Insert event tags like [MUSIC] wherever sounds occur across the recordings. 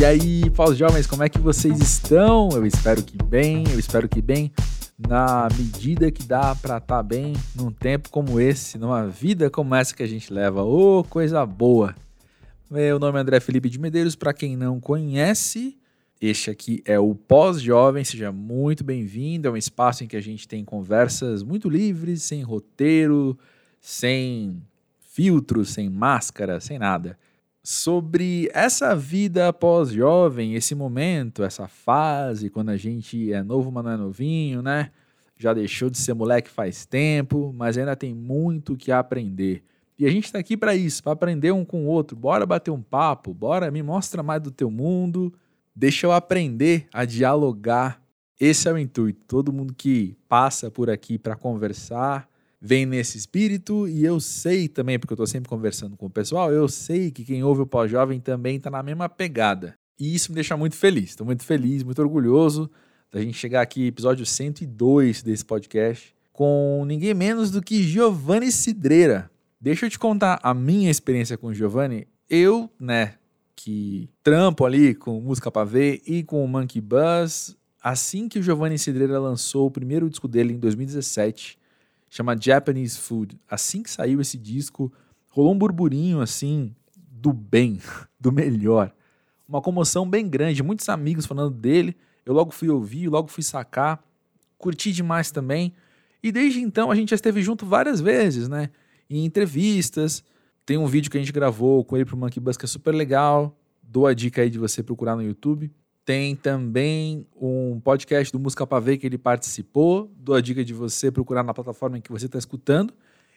E aí, pós-jovens, como é que vocês estão? Eu espero que bem, eu espero que bem na medida que dá para estar tá bem num tempo como esse, numa vida como essa que a gente leva. Ô, oh, coisa boa! Meu nome é André Felipe de Medeiros, para quem não conhece, este aqui é o Pós-Jovem, seja muito bem-vindo. É um espaço em que a gente tem conversas muito livres, sem roteiro, sem filtro, sem máscara, sem nada. Sobre essa vida pós-jovem, esse momento, essa fase, quando a gente é novo, mas não é novinho, né? Já deixou de ser moleque faz tempo, mas ainda tem muito que aprender. E a gente está aqui para isso, para aprender um com o outro. Bora bater um papo, bora me mostra mais do teu mundo Deixa eu aprender a dialogar. Esse é o intuito. Todo mundo que passa por aqui para conversar vem nesse espírito e eu sei também, porque eu estou sempre conversando com o pessoal, eu sei que quem ouve o pós-jovem também está na mesma pegada. E isso me deixa muito feliz. Estou muito feliz, muito orgulhoso da gente chegar aqui, episódio 102 desse podcast, com ninguém menos do que Giovanni Cidreira. Deixa eu te contar a minha experiência com o Giovanni. Eu, né, que trampo ali com música para ver e com o Monkey Buzz. Assim que o Giovanni Cidreira lançou o primeiro disco dele em 2017, chama Japanese Food. Assim que saiu esse disco, rolou um burburinho assim do bem, [LAUGHS] do melhor. Uma comoção bem grande, muitos amigos falando dele. Eu logo fui ouvir, logo fui sacar, curti demais também. E desde então a gente já esteve junto várias vezes, né? Em entrevistas, tem um vídeo que a gente gravou com ele pro Monkey Bus que é super legal. Dou a dica aí de você procurar no YouTube. Tem também um podcast do Música Pavê que ele participou. Dou a dica de você procurar na plataforma em que você está escutando.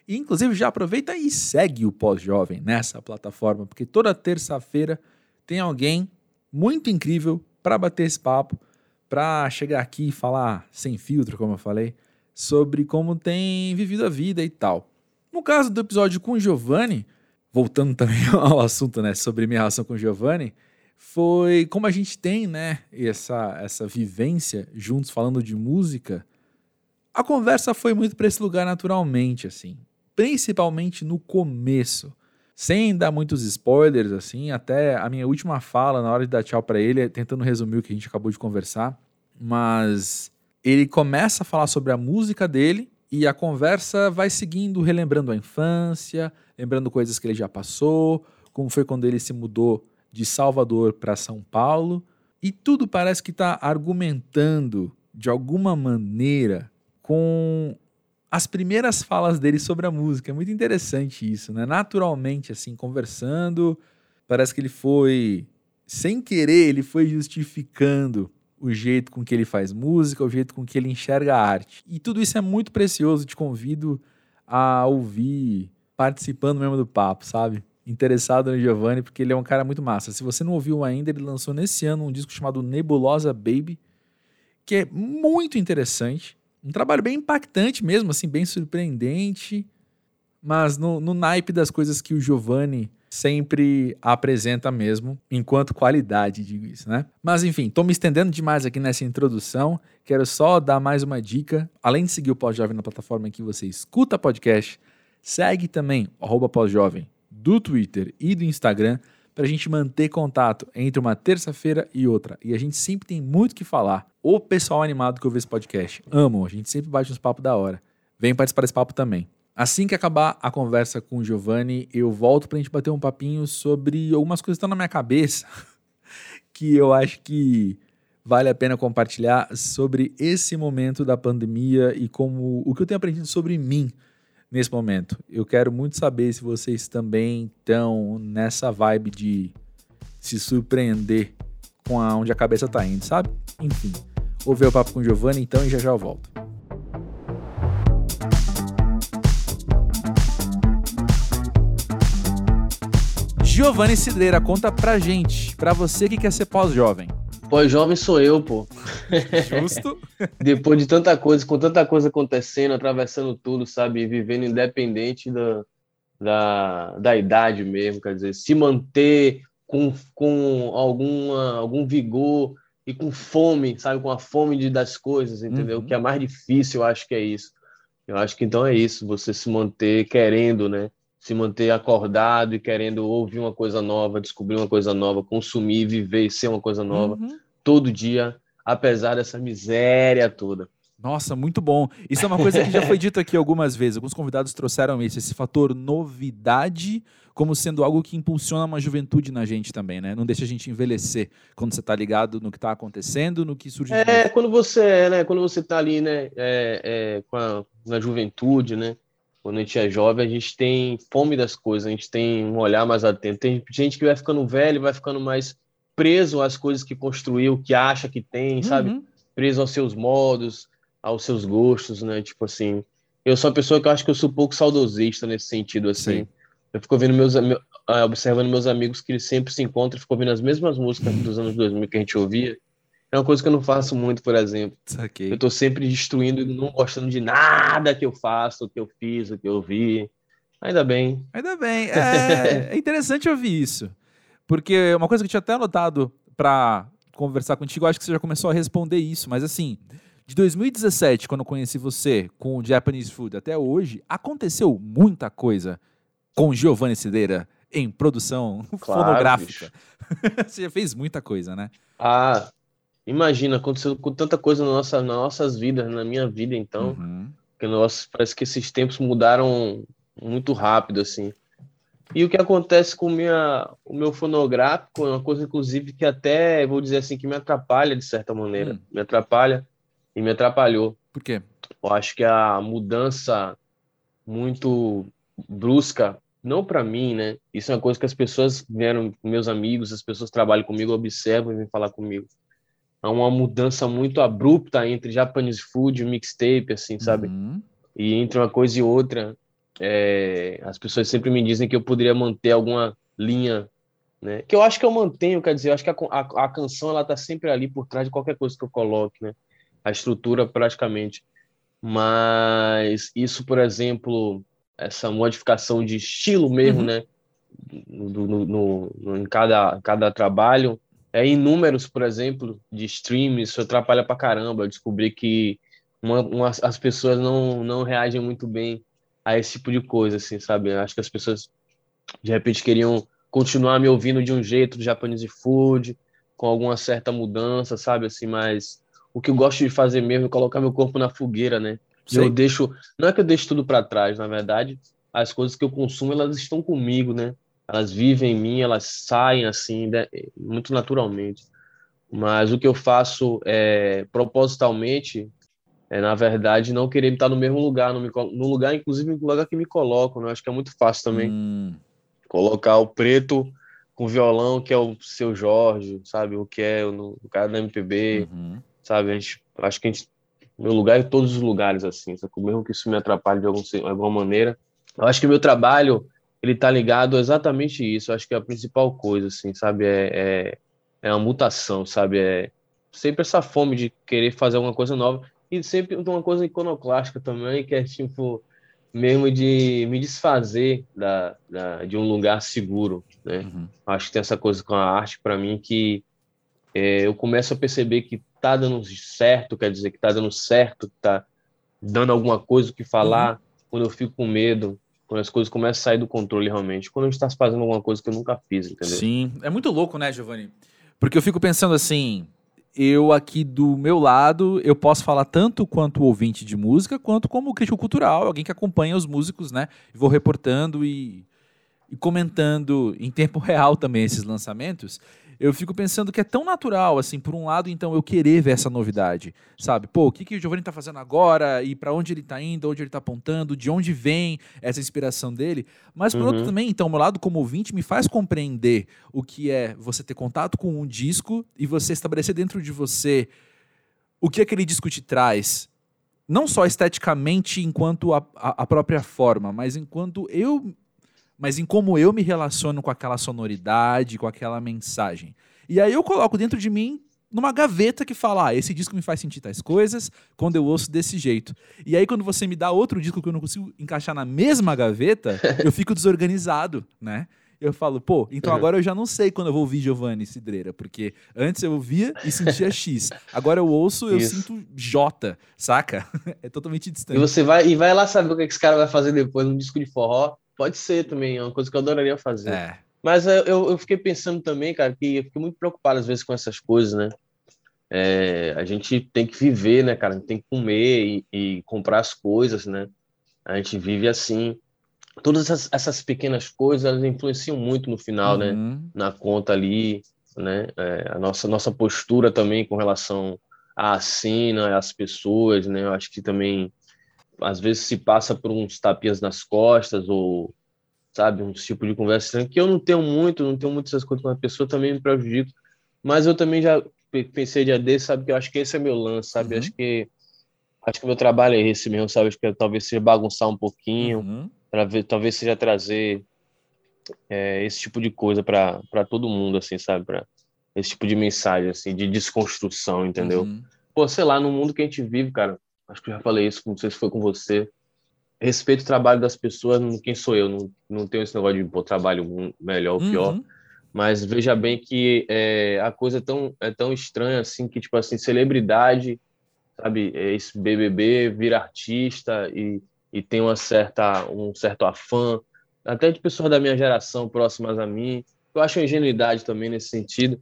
E, inclusive, já aproveita e segue o Pós-Jovem nessa plataforma, porque toda terça-feira tem alguém muito incrível para bater esse papo, para chegar aqui e falar sem filtro, como eu falei, sobre como tem vivido a vida e tal. No caso do episódio com o Giovanni, voltando também [LAUGHS] ao assunto, né, sobre minha relação com o Giovanni, foi como a gente tem, né, essa, essa vivência juntos falando de música, a conversa foi muito para esse lugar naturalmente, assim, principalmente no começo, sem dar muitos spoilers, assim, até a minha última fala na hora de dar tchau para ele, tentando resumir o que a gente acabou de conversar, mas ele começa a falar sobre a música dele e a conversa vai seguindo, relembrando a infância, lembrando coisas que ele já passou, como foi quando ele se mudou de Salvador para São Paulo. E tudo parece que está argumentando, de alguma maneira, com as primeiras falas dele sobre a música. É muito interessante isso, né? Naturalmente, assim, conversando, parece que ele foi, sem querer, ele foi justificando o jeito com que ele faz música, o jeito com que ele enxerga a arte. E tudo isso é muito precioso, te convido a ouvir participando mesmo do papo, sabe? Interessado no Giovanni, porque ele é um cara muito massa. Se você não ouviu ainda, ele lançou nesse ano um disco chamado Nebulosa Baby, que é muito interessante. Um trabalho bem impactante mesmo, assim, bem surpreendente, mas no, no naipe das coisas que o Giovanni sempre apresenta mesmo, enquanto qualidade, digo isso, né? Mas enfim, tô me estendendo demais aqui nessa introdução. Quero só dar mais uma dica. Além de seguir o Pós-Jovem na plataforma em que você escuta podcast, segue também o Pós-Jovem do Twitter e do Instagram para a gente manter contato entre uma terça-feira e outra. E a gente sempre tem muito que falar. O pessoal animado que ouve esse podcast, amam, a gente sempre bate uns papos da hora. Vem participar desse papo também. Assim que acabar a conversa com o Giovanni, eu volto para a gente bater um papinho sobre algumas coisas que estão na minha cabeça [LAUGHS] que eu acho que vale a pena compartilhar sobre esse momento da pandemia e como o que eu tenho aprendido sobre mim nesse momento. Eu quero muito saber se vocês também estão nessa vibe de se surpreender com aonde a cabeça está indo, sabe? Enfim, vou ver o papo com o Giovanni então e já já eu volto. Giovanni Cidreira, conta pra gente, pra você que quer ser pós-jovem. Pós-jovem sou eu, pô. Justo. [LAUGHS] Depois de tanta coisa, com tanta coisa acontecendo, atravessando tudo, sabe? Vivendo independente da, da, da idade mesmo, quer dizer, se manter com, com alguma, algum vigor e com fome, sabe? Com a fome de, das coisas, entendeu? Uhum. O que é mais difícil, eu acho que é isso. Eu acho que então é isso, você se manter querendo, né? se manter acordado e querendo ouvir uma coisa nova, descobrir uma coisa nova, consumir, viver e ser uma coisa nova uhum. Todo dia, apesar dessa miséria toda. Nossa, muito bom. Isso é uma coisa que já foi [LAUGHS] dito aqui algumas vezes. Alguns convidados trouxeram isso, esse fator novidade como sendo algo que impulsiona uma juventude na gente também, né? Não deixa a gente envelhecer quando você está ligado no que está acontecendo, no que surge. É, quando você, é, né? Quando você está ali, né? É, é, com a, na juventude, né? Quando a gente é jovem, a gente tem fome das coisas, a gente tem um olhar mais atento. Tem gente que vai ficando velho, vai ficando mais preso às coisas que construiu, que acha que tem, uhum. sabe? Preso aos seus modos, aos seus gostos, né? Tipo assim, eu sou uma pessoa que eu acho que eu sou um pouco saudosista nesse sentido, assim. Sim. Eu fico ouvindo meus, ah, observando meus amigos que eles sempre se encontram, fico ouvindo as mesmas músicas dos anos 2000 que a gente ouvia. É uma coisa que eu não faço muito, por exemplo. Okay. Eu tô sempre destruindo e não gostando de nada que eu faço, que eu fiz, o que eu vi. Ainda bem. Ainda bem. [LAUGHS] É, é interessante ouvir isso. Porque uma coisa que eu tinha até anotado para conversar contigo, acho que você já começou a responder isso, mas assim, de 2017, quando eu conheci você com o Japanese Food até hoje, aconteceu muita coisa com Giovanni Cideira em produção [LAUGHS] claro, fonográfica. [LAUGHS] Você já fez muita coisa, né? Ah, imagina, aconteceu com tanta coisa na nossa, nas nossas vidas, na minha vida, então. Uhum. Que nós, parece que esses tempos mudaram muito rápido, assim. E o que acontece com minha, o meu fonográfico é uma coisa, inclusive, que até, vou dizer assim, que me atrapalha de certa maneira. Hum. Me atrapalha e me atrapalhou. Por quê? Eu acho que a mudança muito brusca, não para mim, né? Isso é uma coisa que as pessoas vieram, meus amigos, as pessoas que trabalham comigo, observam e vêm falar comigo. Há uma mudança muito abrupta entre Japanese food e mixtape, assim, sabe? Uhum. E entre uma coisa e outra, é, as pessoas sempre me dizem que eu poderia manter alguma linha, né? Que eu acho que eu mantenho, quer dizer, eu acho que a, a, a canção ela tá sempre ali por trás de qualquer coisa que eu coloque, né? A estrutura praticamente. Mas isso, por exemplo, essa modificação de estilo mesmo, uhum. né? No, no, no, em cada, cada trabalho. É, em números, por exemplo, de streams, isso atrapalha pra caramba. Eu descobri que uma, uma, as pessoas não, não reagem muito bem a esse tipo de coisa, assim, sabe? Acho que as pessoas, de repente, queriam continuar me ouvindo de um jeito do Japanese Food, com alguma certa mudança, sabe? Assim, mas o que eu gosto de fazer mesmo é colocar meu corpo na fogueira, né? Eu deixo, não é que eu deixo tudo para trás, na verdade, as coisas que eu consumo, elas estão comigo, né? Elas vivem em mim, elas saem assim, né? muito naturalmente. Mas o que eu faço é, propositalmente é, na verdade, não querer estar no mesmo lugar, no, no lugar, inclusive, no lugar que me colocam, né? Acho que é muito fácil também. Hum. Colocar o preto com violão, que é o seu Jorge, sabe? O que é o, o cara da MPB, uhum. sabe? A gente, acho que a gente meu lugar em todos os lugares, assim, sabe? mesmo que isso me atrapalhe de algum, alguma maneira. Eu acho que o meu trabalho, ele tá ligado a exatamente isso, eu acho que é a principal coisa, assim, sabe? É, é, é uma mutação, sabe? É sempre essa fome de querer fazer alguma coisa nova e sempre uma coisa iconoclástica também, que é tipo mesmo de me desfazer da, da de um lugar seguro, né? Uhum. Acho que tem essa coisa com a arte para mim que é, eu começo a perceber que tá dando certo, quer dizer que tá dando certo, tá dando alguma coisa que falar, uhum. quando eu fico com medo, quando as coisas começam a sair do controle realmente, quando a gente tá fazendo alguma coisa que eu nunca fiz, entendeu? Sim, é muito louco, né, Giovanni? Porque eu fico pensando assim, eu aqui do meu lado, eu posso falar tanto quanto ouvinte de música, quanto como crítico cultural, alguém que acompanha os músicos, né? Vou reportando e, e comentando em tempo [LAUGHS] real também esses lançamentos eu fico pensando que é tão natural, assim, por um lado, então, eu querer ver essa novidade, sabe? Pô, o que, que o Giovanni tá fazendo agora e para onde ele tá indo, onde ele tá apontando, de onde vem essa inspiração dele. Mas, por uhum. outro também, então, o meu lado como ouvinte me faz compreender o que é você ter contato com um disco e você estabelecer dentro de você o que aquele disco te traz, não só esteticamente enquanto a, a, a, própria forma, mas enquanto eu mas em como eu me relaciono com aquela sonoridade, com aquela mensagem. E aí eu coloco dentro de mim numa gaveta que fala, ah, esse disco me faz sentir tais coisas quando eu ouço desse jeito. E aí quando você me dá outro disco que eu não consigo encaixar na mesma gaveta, [LAUGHS] eu fico desorganizado, né? Eu falo, pô, então uhum. agora eu já não sei quando eu vou ouvir Giovanni Cidreira, porque antes eu ouvia e sentia X. Agora eu ouço, eu Isso. sinto J, saca? [LAUGHS] É totalmente distante. E você vai e vai lá saber o que esse cara vai fazer depois, um disco de forró pode ser também, é uma coisa que eu adoraria fazer. É. Mas eu, eu fiquei pensando também, cara, que eu fico muito preocupado às vezes com essas coisas, né? É, a gente tem que viver, né, cara? A gente tem que comer e, e comprar as coisas, né? A gente vive assim. Todas essas, essas pequenas coisas elas influenciam muito no final, né? uhum. né? Na conta ali, né? É, a nossa, nossa postura também com relação à assina, às pessoas, né? Eu acho que também às vezes se passa por uns tapinhas nas costas ou sabe um tipo de conversa estranha que eu não tenho muito, não tenho muitas coisas com a pessoa também me prejudica, mas eu também já pensei dia desse, sabe que eu acho que esse é meu lance, sabe? Uhum. Acho que acho que meu trabalho é esse mesmo, sabe? Acho que talvez seja bagunçar um pouquinho, uhum. para ver, talvez seja trazer é, esse tipo de coisa para todo mundo, assim, sabe? Para esse tipo de mensagem, assim, de desconstrução, entendeu? Uhum. Pô, sei lá, no mundo que a gente vive, cara, acho que eu já falei isso, não sei se foi com você. Respeito o trabalho das pessoas, quem sou eu? Não, não tenho esse negócio de pô, trabalho melhor ou pior. Uhum. Mas veja bem que é, a coisa é tão, é tão estranha assim que, tipo assim, celebridade, sabe, é esse BBB vira artista e, e tem uma certa, um certo afã, até de pessoas da minha geração próximas a mim. Eu acho ingenuidade também nesse sentido,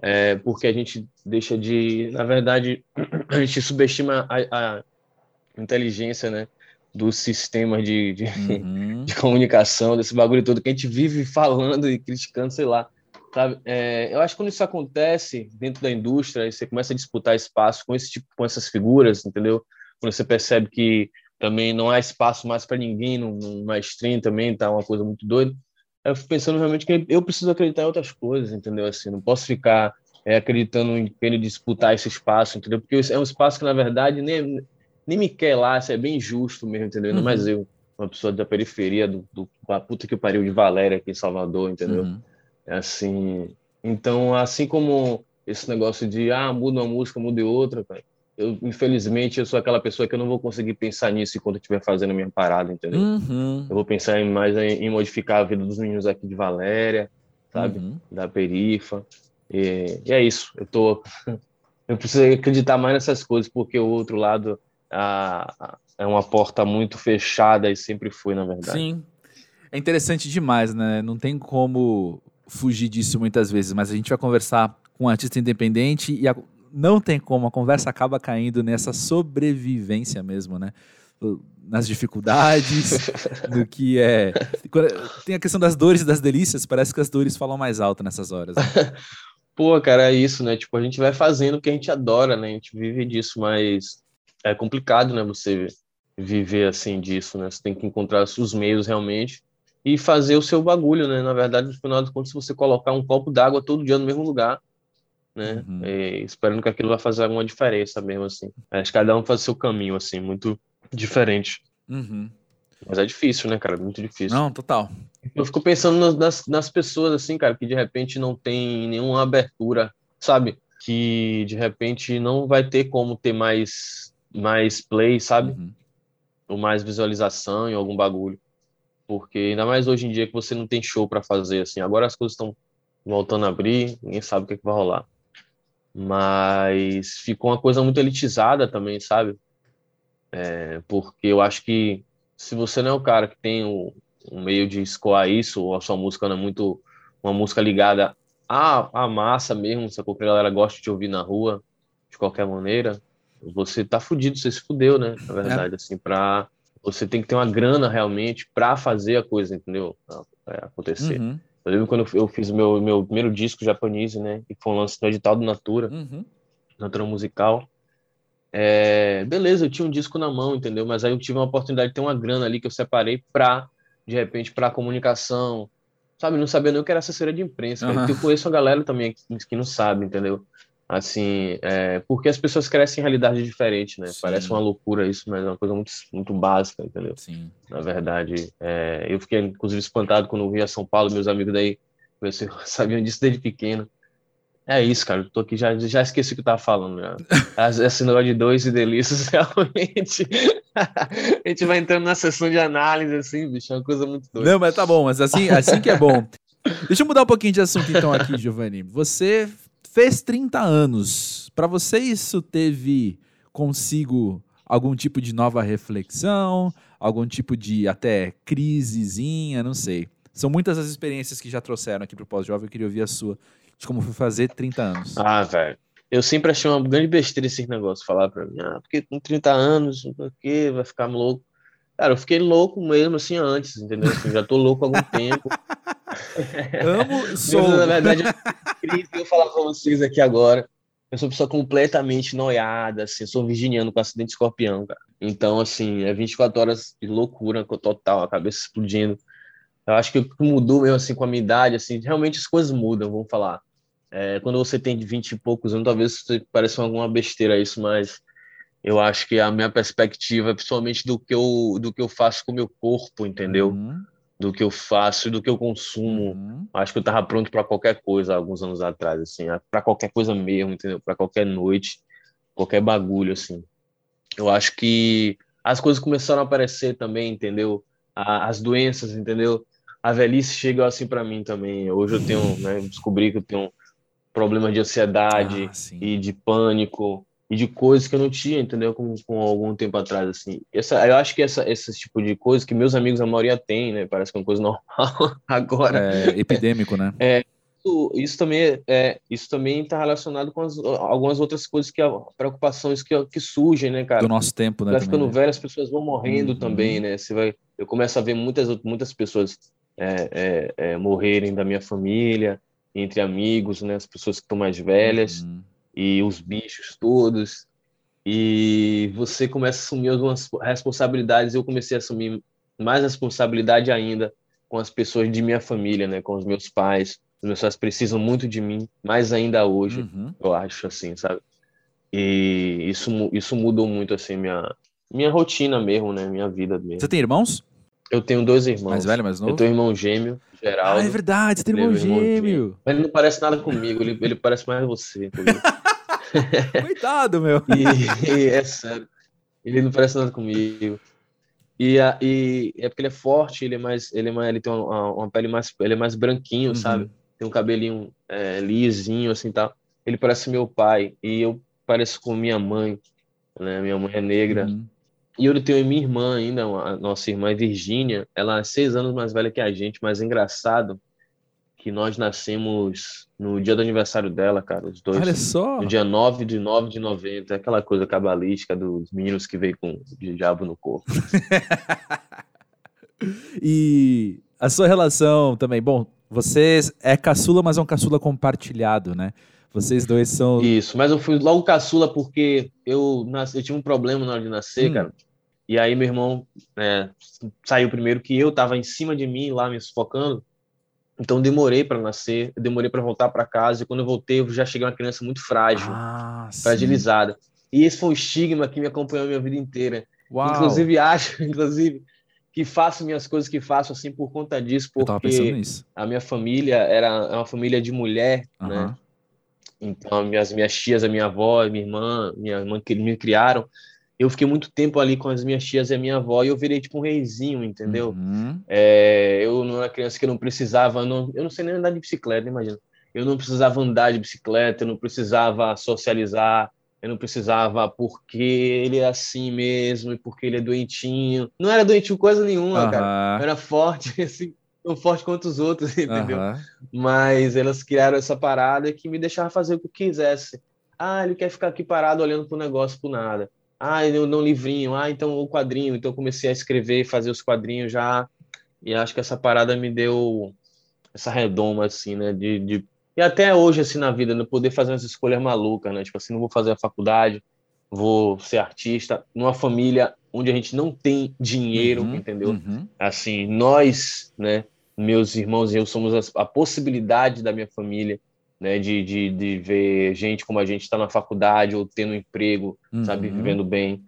é, porque a gente deixa de, na verdade, [CLEARS THROAT] a gente subestima a, a inteligência, né? dos sistemas de, de, uhum. de, comunicação, desse bagulho todo que a gente vive falando e criticando, sei lá. Sabe? É, eu acho que quando isso acontece dentro da indústria, você começa a disputar espaço com esse tipo, com essas figuras, entendeu? Quando você percebe que também não há espaço mais para ninguém numa stream também, tá uma coisa muito doida. Eu fico pensando realmente que eu preciso acreditar em outras coisas, entendeu? Assim, não posso ficar é, acreditando em ele disputar esse espaço, entendeu? Porque é um espaço que, na verdade, nem, nem me quer lá, isso é bem justo mesmo, entendeu? Uhum. Mas eu, uma pessoa da periferia, do, do a puta que pariu de Valéria aqui em Salvador, entendeu? Uhum. É assim. Então, assim como esse negócio de ah, muda uma música, muda outra, cara. Eu, infelizmente, eu sou aquela pessoa que eu não vou conseguir pensar nisso enquanto eu estiver fazendo a minha parada, entendeu? Uhum. Eu vou pensar mais em, em, modificar a vida dos meninos aqui de Valéria, sabe? Uhum. Da perifa. E, e, é isso. Eu tô. [LAUGHS] Eu preciso acreditar mais nessas coisas, porque o outro lado a, é uma porta muito fechada e sempre foi, na verdade. Sim. É interessante demais, né? Não tem como fugir disso muitas vezes, mas a gente vai conversar com um artista independente e a, não tem como, a conversa acaba caindo nessa sobrevivência mesmo, né? Nas dificuldades, [LAUGHS] do que é. Tem a questão das dores e das delícias, parece que as dores falam mais alto nessas horas. Né? [LAUGHS] Pô, cara, é isso, né? Tipo, a gente vai fazendo o que a gente adora, né? A gente vive disso, mas é complicado, né? Você viver assim disso, né? Você tem que encontrar os meios realmente e fazer o seu bagulho, né? Na verdade, no final de contas, se você colocar um copo d'água todo dia no mesmo lugar, né? Uhum. esperando que aquilo vai fazer alguma diferença mesmo, assim. Acho que cada um faz o seu caminho, assim, muito diferente. Uhum. Mas é difícil, né, cara? Muito difícil. Não, total. Eu fico pensando nas, nas pessoas, assim, cara, que de repente não tem nenhuma abertura, sabe? Que de repente não vai ter como ter mais mais play, sabe? Uhum. Ou mais visualização em algum bagulho. Porque ainda mais hoje em dia que você não tem show para fazer, assim. Agora as coisas estão voltando a abrir, ninguém sabe o que, é que vai rolar. Mas ficou uma coisa muito elitizada também, sabe? É, porque eu acho que se você não é o cara que tem o, um meio de escoar isso, ou a sua música não é muito uma música ligada à, à massa mesmo, se a galera gosta de ouvir na rua, de qualquer maneira, você tá fudido, você se fudeu, né? Na verdade, é. assim, pra. Você tem que ter uma grana realmente para fazer a coisa, entendeu? É, acontecer. Uhum. Eu lembro quando eu fiz o meu, meu primeiro disco japonês, né? Que foi um lance no edital do Natura, uhum. Natura Musical. É, beleza, eu tinha um disco na mão, entendeu? Mas aí eu tive uma oportunidade de ter uma grana ali que eu separei pra, de repente, pra comunicação, sabe? Não sabia nem o que era assessoria de imprensa. Uhum. Eu conheço uma galera também que, que não sabe, entendeu? Assim, é, porque as pessoas crescem em realidades diferentes, né? Sim. Parece uma loucura isso, mas é uma coisa muito, muito básica, entendeu? Sim. Na verdade, é, eu fiquei, inclusive, espantado quando eu vi a São Paulo, meus amigos daí [LAUGHS] sabiam disso desde pequeno. É isso, cara. Eu tô aqui, já, já esqueci o que eu tava falando. Já. [LAUGHS] Esse negócio de dois e delícias, [LAUGHS] realmente. a gente vai entrando na sessão de análise, assim, bicho, é uma coisa muito doida. Não, mas tá bom, mas assim, assim que é bom. Deixa eu mudar um pouquinho de assunto, então, aqui, Giovanni. Você fez 30 anos. Para você, isso teve consigo algum tipo de nova reflexão, algum tipo de até crisezinha, não sei. São muitas as experiências que já trouxeram aqui pro Pós-Jovem, eu queria ouvir a sua, de como foi fazer 30 anos. Ah, velho. Eu sempre achei uma grande besteira esse negócio, falar pra mim, ah, porque com 30 anos, o que, vai ficar louco. Cara, eu fiquei louco mesmo assim antes, entendeu? Assim, já tô louco há algum tempo. [LAUGHS] Amo, sou. na verdade, eu falar pra vocês aqui agora. Eu sou uma pessoa completamente noiada, assim, sou virginiano com acidente de escorpião, cara. Então, assim, é 24 horas de loucura total, a cabeça explodindo. Eu acho que o que mudou mesmo, assim, com a minha idade, assim, realmente as coisas mudam, vamos falar. É, quando você tem 20 e poucos anos, talvez pareça alguma besteira isso, mas eu acho que a minha perspectiva, principalmente do que eu, do que eu faço com o meu corpo, entendeu? Uhum. Do que eu faço, do que eu consumo. Uhum. Acho que eu estava pronto para qualquer coisa alguns anos atrás, assim, para qualquer coisa mesmo, entendeu? Para qualquer noite, qualquer bagulho, assim. Eu acho que as coisas começaram a aparecer também, entendeu? as doenças, entendeu? A velhice chega assim para mim também. Hoje eu tenho, né, descobri que eu tenho problemas de ansiedade ah, e de pânico e de coisas que eu não tinha, entendeu? Com, algum tempo atrás, assim. Essa, eu acho que essa, esse tipo de coisa que meus amigos, a maioria tem, né? Parece que é uma coisa [LAUGHS] normal agora. É epidêmico, né? É, isso, isso também é, isso também está relacionado com as, algumas outras coisas que preocupações que, que surgem, né, cara? Do nosso tempo, né? Vai ficando né? velho, as pessoas vão morrendo uhum. também, né? Você vai, eu começo a ver muitas muitas pessoas é, é, é morrerem da minha família, entre amigos, né? As pessoas que estão mais velhas. Uhum e os bichos todos. E você começa a assumir algumas responsabilidades. Eu comecei a assumir mais responsabilidade ainda com as pessoas de minha família, né? Com os meus pais. Os meus pais precisam muito de mim, mais ainda hoje, uhum. eu acho, assim, sabe? E isso, isso mudou muito, assim, minha, minha rotina mesmo, né? Minha vida mesmo. Você tem irmãos? Eu tenho dois irmãos. Mais velho, mais novo? Eu tenho um irmão gêmeo, Geraldo. Ah, é verdade, você tem irmão, irmão gêmeo. Mas ele não parece nada comigo, ele, ele parece mais você. [LAUGHS] [LAUGHS] Coitado, meu. E, e, é sério. Ele não parece nada comigo. E, a, e é porque ele é forte, ele é mais, ele é mais, ele tem uma, uma pele mais, ele é mais branquinho, uhum. sabe? Tem um cabelinho é, lisinho assim tal. Ele parece meu pai e eu pareço com minha mãe, né? Minha mãe é negra. Uhum. E eu tenho minha irmã ainda, a nossa irmã Virgínia, ela é seis anos mais velha que a gente, mas é engraçado que nós nascemos no dia do aniversário dela, cara, os dois. Olha só! No dia 9 de 9 de 90, aquela coisa cabalística dos meninos que veio com o diabo no corpo. [LAUGHS] e a sua relação também, bom, vocês é caçula, mas é um caçula compartilhado, né? Vocês dois são. Isso, mas eu fui logo caçula porque eu, nasci, eu tive um problema na hora de nascer, hum. cara. E aí meu irmão é, saiu primeiro que eu, tava em cima de mim lá me sufocando. Então demorei para nascer, demorei para voltar para casa e quando eu voltei eu já cheguei uma criança muito frágil, ah, fragilizada. E esse foi um estigma que me acompanhou a minha vida inteira. Uau. Inclusive [LAUGHS] acho, inclusive que faço minhas coisas que faço assim por conta disso, porque a minha família era uma família de mulher, uhum. né? Então minhas minhas tias, a minha avó, minha irmã, minha irmã que me criaram, eu fiquei muito tempo ali com as minhas tias e a minha avó e eu virei tipo um reizinho, entendeu? Uhum. É, eu não era criança que não precisava, não, eu não sei nem andar de bicicleta, imagina. Eu não precisava andar de bicicleta, eu não precisava socializar, eu não precisava porque ele é assim mesmo e porque ele é doentinho. Não era doentinho coisa nenhuma, uhum. cara. Eu era forte, [LAUGHS] assim, tão forte quanto os outros, [LAUGHS] entendeu? Uhum. Mas elas criaram essa parada que me deixava fazer o que eu quisesse. Ah, ele quer ficar aqui parado olhando pro negócio por nada. Ah, eu não livrinho. Ah, então o quadrinho. Então eu comecei a escrever, fazer os quadrinhos já. E acho que essa parada me deu essa redoma, assim, né? De, de... E até hoje, assim, na vida, né? poder fazer umas escolhas malucas, né? Tipo assim, não vou fazer a faculdade, vou ser artista. Numa família onde a gente não tem dinheiro, uhum, entendeu? Uhum. Assim, nós, né? Meus irmãos e eu somos a, a possibilidade da minha família né, de, de, de ver gente como a gente está na faculdade ou tendo um emprego, uhum. sabe, vivendo bem.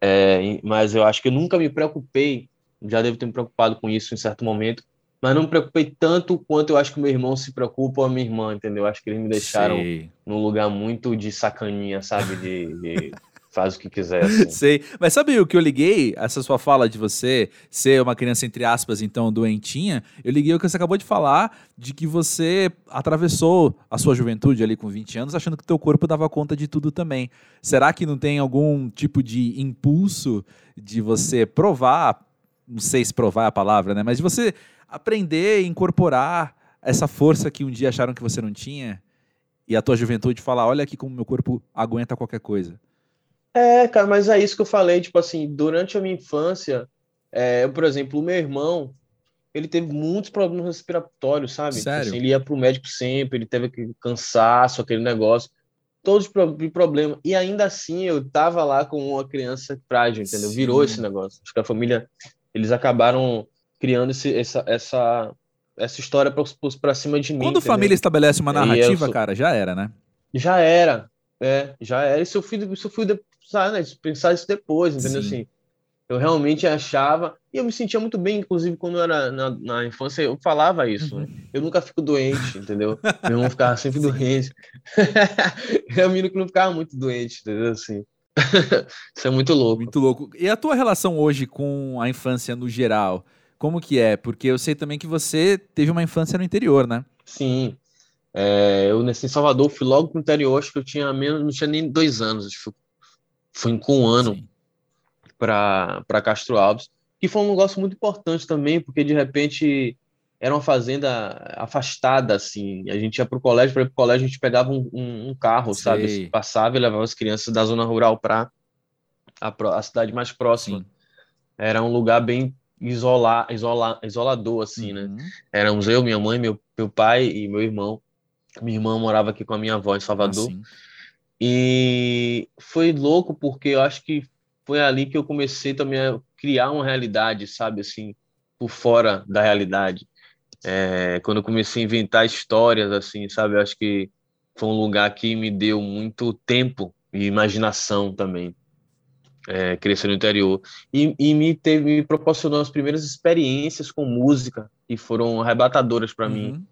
É, mas eu acho que eu nunca me preocupei, já devo ter me preocupado com isso em certo momento, mas não me preocupei tanto quanto eu acho que meu irmão se preocupa ou a minha irmã, entendeu? Acho que eles me deixaram Sei. num lugar muito de sacaninha, sabe, de, de faz o que quiser. Assim. [LAUGHS] Sei. Mas sabe o que eu liguei? Essa sua fala de você ser uma criança, entre aspas, então, doentinha. Eu liguei o que você acabou de falar, de que você atravessou a sua juventude ali com 20 anos, achando que teu corpo dava conta de tudo também. Será que não tem algum tipo de impulso de você provar, não sei se provar é a palavra, né? Mas de você aprender e incorporar essa força que um dia acharam que você não tinha e a tua juventude falar, olha aqui como meu corpo aguenta qualquer coisa. É, cara, mas é isso que eu falei, tipo assim, durante a minha infância, é, eu, por exemplo, o meu irmão, ele teve muitos problemas respiratórios, sabe? Tipo Sério? Assim, ele ia pro médico sempre, ele teve aquele cansaço, aquele negócio, todos os problemas. E ainda assim, eu tava lá com uma criança frágil, entendeu? Sim. Virou esse negócio. Acho que a família, eles acabaram criando esse, essa, essa, essa história para cima de mim. Quando a família estabelece uma narrativa, sou... cara, já era, né? Já era. É, já era. Isso eu fui, isso eu fui pensar, né, pensar isso depois, entendeu? Sim. Assim, eu realmente achava, e eu me sentia muito bem, inclusive, quando eu era na, na infância, eu falava isso, né? Eu nunca fico doente, entendeu? [LAUGHS] Meu irmão ficava sempre doente. [LAUGHS] é um menino que não ficava muito doente, entendeu? Assim. [LAUGHS] isso é muito louco. Muito louco. E a tua relação hoje com a infância no geral? Como que é? Porque eu sei também que você teve uma infância no interior, né? Sim. É, eu nasci em Salvador, fui logo pro interior, acho que eu tinha menos, não tinha nem dois anos, acho que fui com um ano para Castro Alves, que foi um negócio muito importante também, porque de repente era uma fazenda afastada, assim. A gente ia para o colégio, para ir para o colégio, a gente pegava um, um, um carro, Sei. sabe? Passava e levava as crianças da zona rural para a, a, cidade mais próxima. Sim. Era um lugar bem isolar, isola, isolador, assim, né? uhum. Éramos eu, minha mãe, meu, meu pai e meu irmão. Minha irmã morava aqui com a minha avó em Salvador. Ah, e foi louco porque eu acho que foi ali que eu comecei também a criar uma realidade, sabe, assim, por fora da realidade. É, quando eu comecei a inventar histórias, assim, sabe, eu acho que foi um lugar que me deu muito tempo e imaginação também, é, crescer no interior. E, e me, teve, me proporcionou as primeiras experiências com música, que foram arrebatadoras para uhum. mim.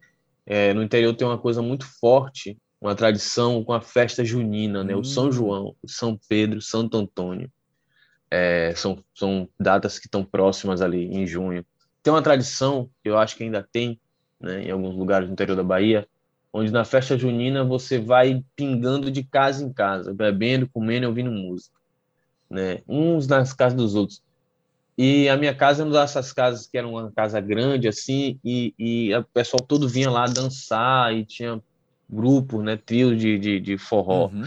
É, no interior tem uma coisa muito forte uma tradição com a festa junina, né? Hum. O São hum. João, o São Pedro, Santo Antônio. É, são, são datas que estão próximas ali, em junho. Tem uma tradição, eu acho que ainda tem, né, em alguns lugares do interior da Bahia, onde na festa junina você vai pingando de casa em casa, bebendo, comendo e ouvindo música. Né? Uns nas casas dos outros. E a minha casa é uma dessas casas que era uma casa grande, assim, e, e o pessoal todo vinha lá dançar, e tinha grupo, né, trio de, de, de forró. Uhum.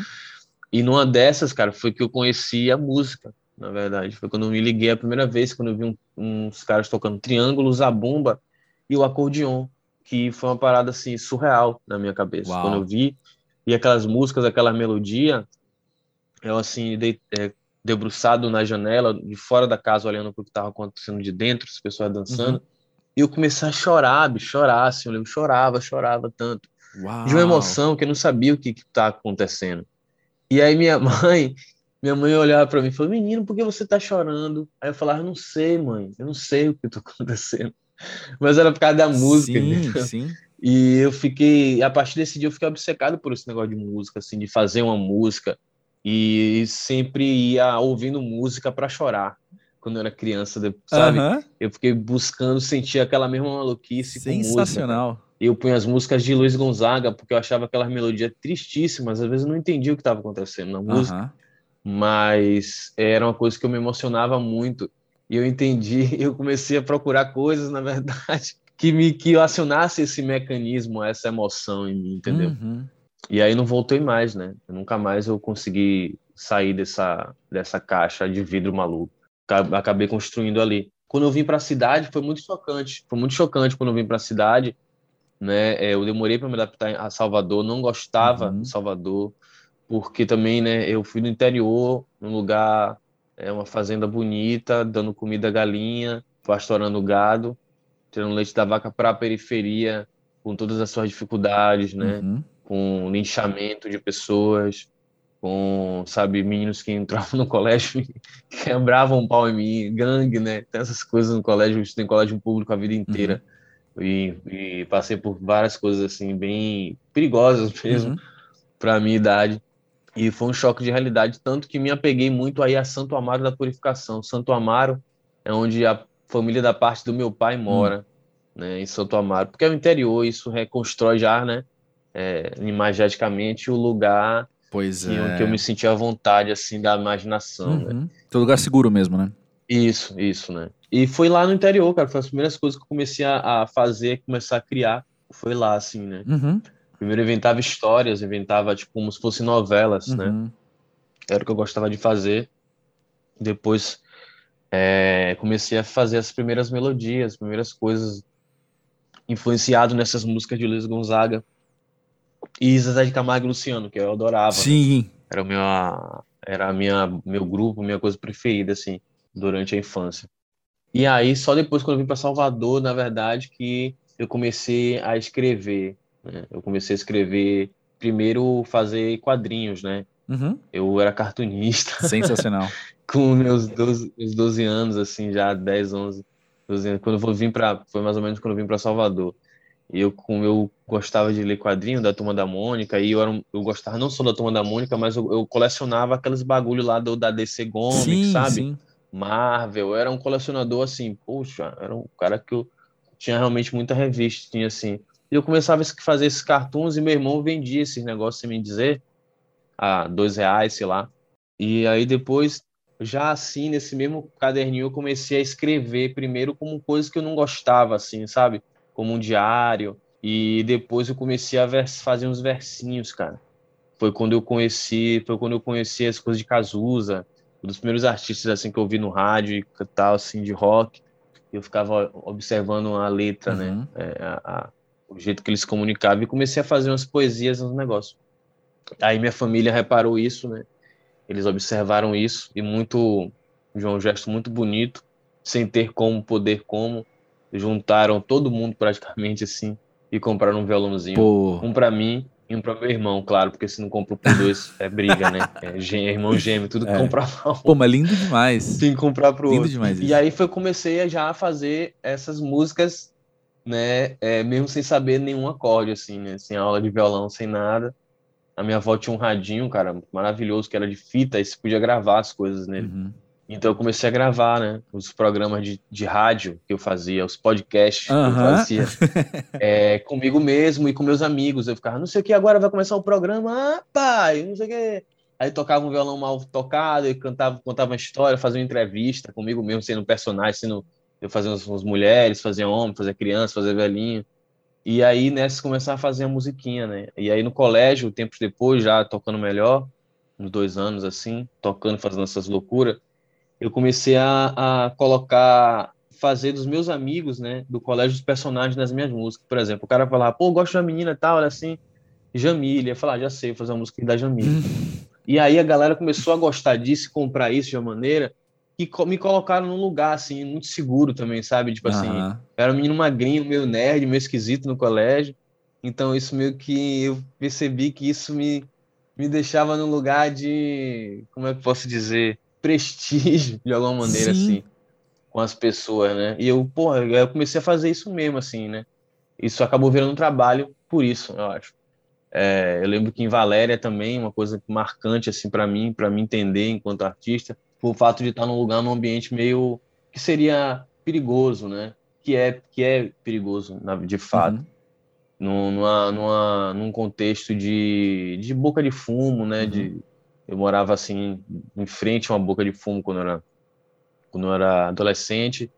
E numa dessas, cara, foi que eu conheci a música, na verdade. Foi quando eu me liguei a primeira vez, quando eu vi um, uns caras tocando triângulos, a bomba e o acordeon, que foi uma parada, assim, surreal na minha cabeça. Uau. Quando eu vi, e aquelas músicas, aquela melodia, eu, assim, de, é, debruçado na janela, de fora da casa, olhando para o que estava acontecendo de dentro, as pessoas dançando, uhum. e eu comecei a chorar, bicho, chorar, assim, eu lembro, chorava, chorava tanto. Uau. de uma emoção que eu não sabia o que está acontecendo. E aí minha [LAUGHS] mãe, minha mãe olhava para mim e falou: "Menino, por que você está chorando?" Aí eu falava: "Eu não sei, mãe, eu não sei o que está [LAUGHS] acontecendo." Mas era por causa da música. Sim, né? sim. E eu fiquei, a partir desse dia eu fiquei obcecado por esse negócio de música, assim, de fazer uma música e sempre ia ouvindo música para chorar quando eu era criança, sabe? Eu fiquei buscando sentir aquela mesma maluquice Sensacional eu punha as músicas de Luiz Gonzaga, porque eu achava aquelas melodias tristíssimas, às vezes eu não entendia o que estava acontecendo na música, mas era uma coisa que eu me emocionava muito, e eu entendi, [LAUGHS] eu comecei a procurar coisas, na verdade, [LAUGHS] que me que acionasse esse mecanismo, essa emoção em mim, entendeu? Uhum. E aí não voltei mais, né? nunca mais eu consegui sair dessa, dessa caixa de vidro maluco. Acabei construindo ali. Quando eu vim para a cidade, foi muito chocante. Foi muito chocante quando eu vim para a cidade né? É, eu demorei para me adaptar a Salvador, não gostava uhum. de Salvador, porque também, né? Eu fui no interior, num lugar, é uma fazenda bonita, dando comida à galinha, pastorando gado, tirando leite da vaca para a periferia, com todas as suas dificuldades, né? Uhum. Com linchamento de pessoas, com, sabe, meninos que entravam [LAUGHS] no colégio e quebravam um pau em mim, gangue, né? Tem essas coisas no colégio, eu estudei em colégio público a vida inteira. Uhum e, e, passei por várias coisas assim bem perigosas [LAUGHS] mesmo uhum. para a minha idade. E foi um choque de realidade, tanto que me apeguei muito aí a Santo Amaro da Purificação. Santo Amaro é onde a família da parte do meu pai mora, hum. né, em Santo Amaro, porque é o interior, isso reconstrói já, né, é, imageticamente o lugar pois que, é. que eu me sentia à vontade, assim, da imaginação, né. uhum. né. Todo lugar seguro mesmo, né? Isso, isso, né. E foi lá no interior, cara, foi as primeiras coisas que eu comecei a, a fazer, começar a criar, foi lá, assim, né. Uhum. Primeiro eu inventava histórias, inventava, tipo, como se fossem novelas, né. uhum. né. Era o que eu gostava de fazer. Depois é, comecei a fazer as primeiras melodias, as primeiras coisas, influenciado nessas músicas de Luiz Gonzaga e Zezé de Camargo e Luciano, que eu adorava. Né? Sim. Né? Era o meu, era a minha, meu grupo, minha coisa preferida, assim, durante a infância. E aí, só depois, quando eu vim para Salvador, na verdade, que eu comecei a escrever. Né? Eu comecei a escrever, primeiro, fazer quadrinhos, né? Uhum. Eu era cartunista. Sensacional. [LAUGHS] com meus 12, meus 12 anos, assim, já 10, 11, 12 anos. Quando eu vim para foi mais ou menos quando eu vim para Salvador. E eu, como eu gostava de ler quadrinho da Turma da Mônica, e eu, era, eu gostava não só da Turma da Mônica, mas eu, eu colecionava aqueles bagulho lá do, da DC sim, sabe? Sim. Marvel, eu era um colecionador assim, poxa, era um cara que eu tinha realmente muita revista, tinha assim. E eu começava a fazer esses cartoons e meu irmão vendia esses negócios, sem me dizer, a dois reais, sei lá. E aí depois já assim, nesse mesmo caderninho, eu comecei a escrever primeiro como coisas que eu não gostava, assim, sabe? Como um diário. E depois eu comecei a fazer uns versinhos, cara. Foi quando eu conheci, foi quando eu conheci as coisas de Cazuza, um dos primeiros artistas assim que eu vi no rádio e tal, assim, de rock. Eu ficava observando a letra, né? uhum. né? É, a, a, o jeito que eles comunicavam e comecei a fazer umas poesias, uns negócios. Aí minha família reparou isso, né? Eles observaram isso e muito de um gesto muito bonito, sem ter como, poder como, juntaram todo mundo praticamente assim e compraram um violãozinho, Pô. um para mim e um para meu irmão, claro, porque se não compra por dois [LAUGHS] é briga, né? É, gê, irmão gêmeo, tudo é. compra um. Pô, mas lindo demais. Tem que comprar pro lindo outro. demais isso. E aí foi comecei a já fazer essas músicas, né, é, mesmo sem saber nenhum acorde assim, né, sem aula de violão, sem nada a minha avó tinha um radinho, cara, maravilhoso, que era de fita, e você podia gravar as coisas nele. Uhum. Então eu comecei a gravar, né? Os programas de, de rádio que eu fazia, os podcasts uhum. que eu fazia [LAUGHS] é, comigo mesmo e com meus amigos. Eu ficava, não sei o que, agora vai começar o programa, ah, pai, não sei o que. Aí tocava um violão mal tocado e cantava, contava uma história, fazia uma entrevista comigo mesmo, sendo um personagem, sendo eu fazia umas, umas mulheres, fazia homem, fazia criança, fazia velhinho. E aí, nessa, começar a fazer a musiquinha, né? E aí, no colégio, tempos depois, já tocando melhor, uns dois anos assim, tocando, fazendo essas loucuras, eu comecei a, a colocar, fazer dos meus amigos, né, do colégio, os personagens nas minhas músicas. Por exemplo, o cara falava, pô, gosto de uma menina e tal, olha assim, Jamília. Eu falava, ah, já sei, vou fazer uma música da Jamília. [LAUGHS] e aí a galera começou a gostar disso, comprar isso de uma maneira que me colocaram num lugar, assim, muito seguro também, sabe? Tipo assim, eu era um menino magrinho, meio nerd, meio esquisito no colégio. Então, isso meio que eu percebi que isso me, me deixava num lugar de, como é que posso dizer, prestígio, de alguma maneira, Sim. assim, com as pessoas, né? E eu, porra, eu comecei a fazer isso mesmo, assim, né? Isso acabou virando um trabalho por isso, eu acho. É, eu lembro que em Valéria também, uma coisa marcante, assim, para mim, para me entender enquanto artista, o fato de estar num lugar, num ambiente meio que seria perigoso, né? Que é, que é perigoso, de fato. Uhum. Numa, numa, num contexto de, de boca de fumo, né? Uhum. De, eu morava assim, em frente a uma boca de fumo quando eu era, quando eu era adolescente.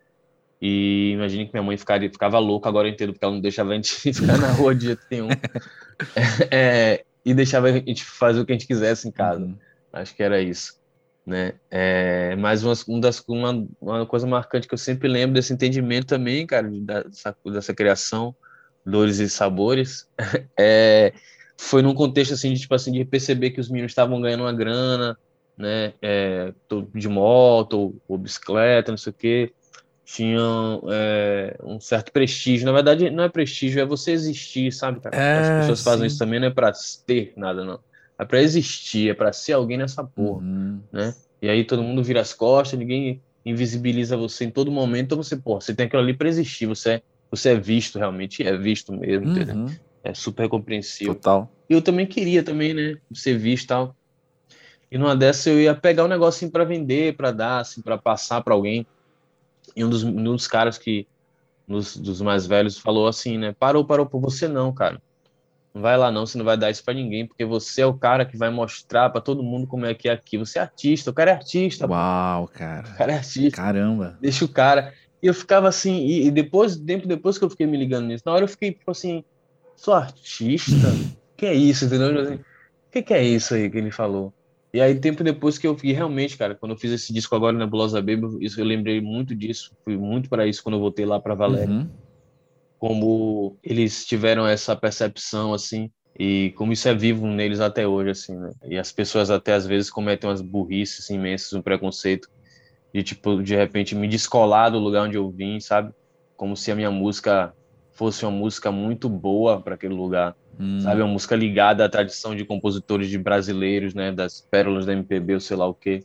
E imagine que minha mãe ficaria, ficava louca, agora entendo, porque ela não deixava a gente [LAUGHS] ficar na rua de jeito nenhum. é, e deixava a gente fazer o que a gente quisesse em casa. Uhum. Acho que era isso né? É, mas uma, um das, uma, uma coisa marcante que eu sempre lembro desse entendimento também, cara, dessa, dessa criação, dores e sabores, [LAUGHS] é, foi num contexto assim de tipo assim de perceber que os meninos estavam ganhando uma grana, né? É, de moto ou, bicicleta, não sei o quê, tinham é, um certo prestígio. Na verdade, não é prestígio, é você existir, sabe, cara? É, As pessoas sim. fazem isso também não é para ter nada, não é para existir, é para ser alguém nessa porra, uhum. né? E aí todo mundo vira as costas, ninguém invisibiliza você em todo momento, então você, porra, você tem aquilo ali para existir, você é, você é visto realmente, é visto mesmo, uhum. É super compreensível. Total. E eu também queria também, né, ser visto tal. E numa dessa eu ia pegar um negocinho para vender, para dar, assim, para passar para alguém. E um dos, um dos caras que, nos, dos mais velhos, falou assim, né? Parou, parou por você não, cara. Não vai lá não, você não vai dar isso para ninguém, porque você é o cara que vai mostrar para todo mundo como é que é aqui. Você é artista, o cara é artista. Uau, cara. O cara é artista. Caramba. Deixa o cara. E eu ficava assim, e, e depois, tempo depois que eu fiquei me ligando nisso, na hora eu fiquei tipo assim, sou artista? que é isso, entendeu? Tipo assim, o que, que é isso aí que ele falou? E aí, tempo depois que eu vi, realmente, cara, quando eu fiz esse disco agora na Bulosa Baby, isso eu lembrei muito disso, fui muito para isso quando eu voltei lá para Valéria. Uhum. Como eles tiveram essa percepção, assim, e como isso é vivo neles até hoje, assim, né? E as pessoas até às vezes cometem umas burrices imensas, um preconceito de, tipo, de repente me descolar do lugar onde eu vim, sabe? Como se a minha música fosse uma música muito boa para aquele lugar. Hum. Sabe, uma música ligada à tradição de compositores de brasileiros, né, das pérolas da MPB ou sei lá o quê.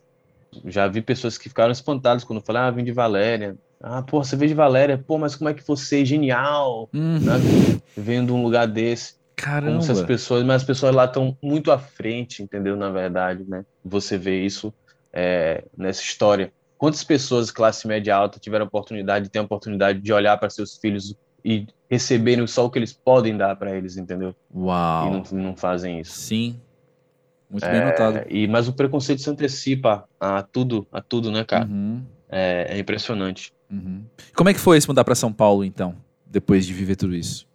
Já vi pessoas que ficaram espantadas quando eu falei, ah, vim de Valéria. Ah, pô, você veio de Valéria, pô, mas como é que você é genial, hum. né? Vendo um lugar desse. Caramba. Como se as pessoas, mas as pessoas lá estão muito à frente, entendeu? Na verdade, né? Você vê isso é, nessa história. Quantas pessoas classe média alta tiveram a oportunidade, têm a oportunidade de olhar para seus filhos e receberem só o que eles podem dar para eles, entendeu? Uau. E não, não fazem isso. Sim. Muito bem é, notado. E, mas o preconceito se antecipa a tudo, a tudo, né, cara? Uhum. É, é, impressionante. Uhum. Como é que foi se mudar para São Paulo, então, depois de viver tudo isso?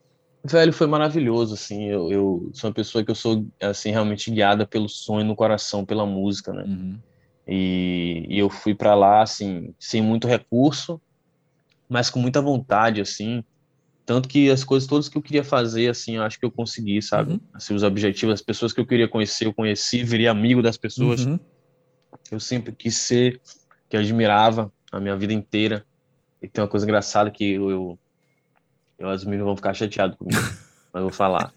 Velho, foi maravilhoso, assim, eu, eu sou uma pessoa que eu sou, assim, realmente guiada pelo sonho no coração, pela música, né? Uhum. E, e eu fui para lá, assim, sem muito recurso, mas com muita vontade, assim, tanto que as coisas todas que eu queria fazer, assim, eu acho que eu consegui, sabe? Uhum. Assim, os objetivos, as pessoas que eu queria conhecer, eu conheci, virei amigo das pessoas. Uhum. Eu sempre quis ser, que admirava a minha vida inteira. E tem uma coisa engraçada que eu, eu, eu as meninas vão ficar chateadas comigo, [LAUGHS] mas eu vou falar.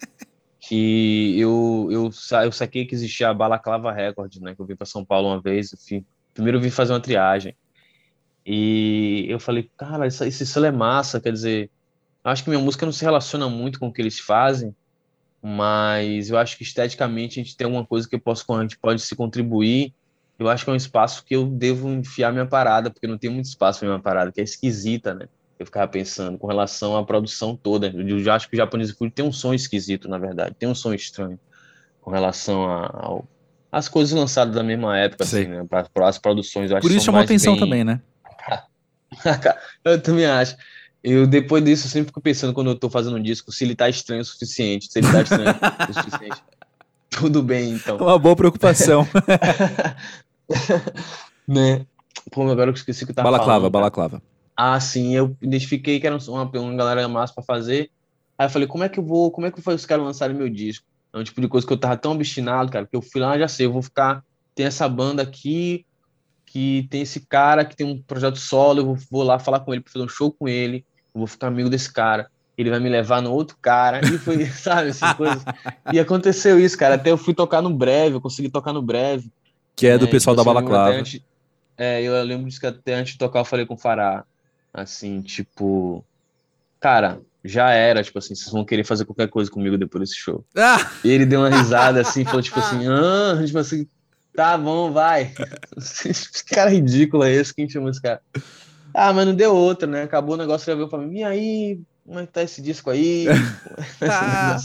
Que eu, eu, eu saquei que existia a Balaclava Record, né? Que eu vim para São Paulo uma vez. Enfim. Primeiro eu vim fazer uma triagem. E eu falei, cara, isso, isso é massa, quer dizer, Acho que minha música não se relaciona muito com o que eles fazem, mas eu acho que esteticamente a gente tem alguma coisa que eu posso, a gente pode se contribuir. Eu acho que é um espaço que eu devo enfiar minha parada, porque não tem muito espaço para minha parada, que é esquisita, né? Eu ficava pensando com relação à produção toda. Eu já acho que o japonês food tem um som esquisito, na verdade, tem um som estranho com relação a, às coisas lançadas da mesma época, Sei. assim, né? Para as produções. Por isso chamou atenção bem... também, né? [LAUGHS] eu também acho. Eu, depois disso, eu sempre fico pensando quando eu tô fazendo um disco, se ele tá estranho o suficiente. Se ele tá estranho o suficiente. [LAUGHS] Tudo bem, então. Uma boa preocupação. [LAUGHS] né? Pô, agora eu esqueci que eu tava balaclava, falando. Balaclava, Ah, sim. Eu identifiquei que era uma, uma galera massa pra fazer. Aí eu falei, como é que eu vou, como é que foi os caras lançarem meu disco? É um tipo de coisa que eu tava tão obstinado, cara, que eu fui lá, já sei, eu vou ficar, tem essa banda aqui, que tem esse cara que tem um projeto solo, eu vou, vou lá falar com ele para fazer um show com ele, vou ficar amigo desse cara, ele vai me levar no outro cara, e foi, [LAUGHS] sabe, essas coisas. E aconteceu isso, cara, até eu fui tocar no Breve, eu consegui tocar no Breve. Que é do é, pessoal da Balaclava. Antes, é, eu lembro disso que até antes de tocar eu falei com o Fará, assim, tipo, cara, já era, tipo assim, vocês vão querer fazer qualquer coisa comigo depois desse show. [LAUGHS] Ah! E ele deu uma risada assim, falou tipo assim, ah, tipo assim, Tá bom, vai. [LAUGHS] Esse cara ridículo é esse, quem chama esse cara? Ah, mas não deu outra, né? Acabou o negócio, veio pra mim, e aí, como é que tá esse disco aí? [LAUGHS] ah,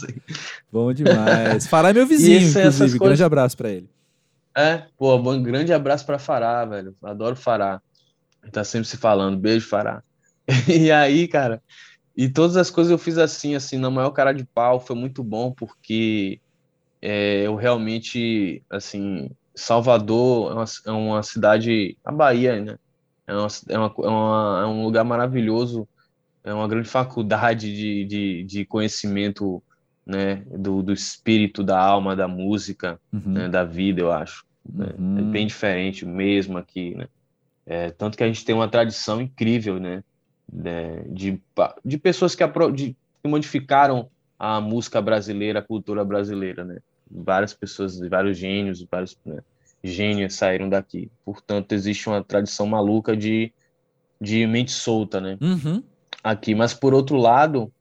bom demais. [LAUGHS] Fará é meu vizinho, esse, inclusive. Coisas... Grande abraço pra ele. É, pô, um grande abraço pra Fará, velho. Adoro Fará. Tá sempre se falando, beijo, Fará. [LAUGHS] e aí, cara, e todas as coisas eu fiz assim, assim, na maior cara de pau, foi muito bom, porque é, eu realmente, assim, Salvador é uma, é uma cidade, a Bahia, né? É, uma, é, uma, é, uma, é um lugar maravilhoso, é uma grande faculdade de, de, de conhecimento né, do, do espírito, da alma, da música, uhum. né, da vida, eu acho. Né? É uhum. É bem diferente mesmo aqui, né? É, tanto que a gente tem uma tradição incrível, né? né de, de pessoas que, de, que modificaram a música brasileira, a cultura brasileira, né? várias pessoas, vários gênios, vários né, gênios saíram daqui. Portanto, existe uma tradição maluca de, de mente solta, né? Uhum. Aqui. Mas, por outro lado,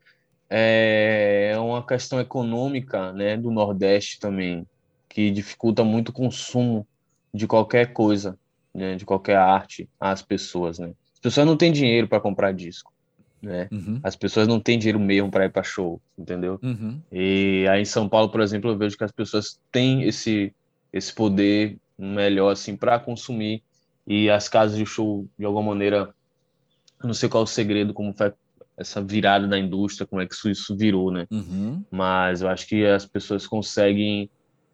é uma questão econômica né, do Nordeste também, que dificulta muito o consumo de qualquer coisa, né, de qualquer arte às pessoas, né? As pessoas não têm dinheiro para comprar disco, né? Uhum. As pessoas não têm dinheiro mesmo para ir para show, entendeu? Uhum. E aí em São Paulo, por exemplo, eu vejo que as pessoas têm esse esse poder melhor assim para consumir e as casas de show de alguma maneira não sei qual é o segredo como foi essa virada da indústria como é que isso, isso virou né uhum. mas eu acho que as pessoas conseguem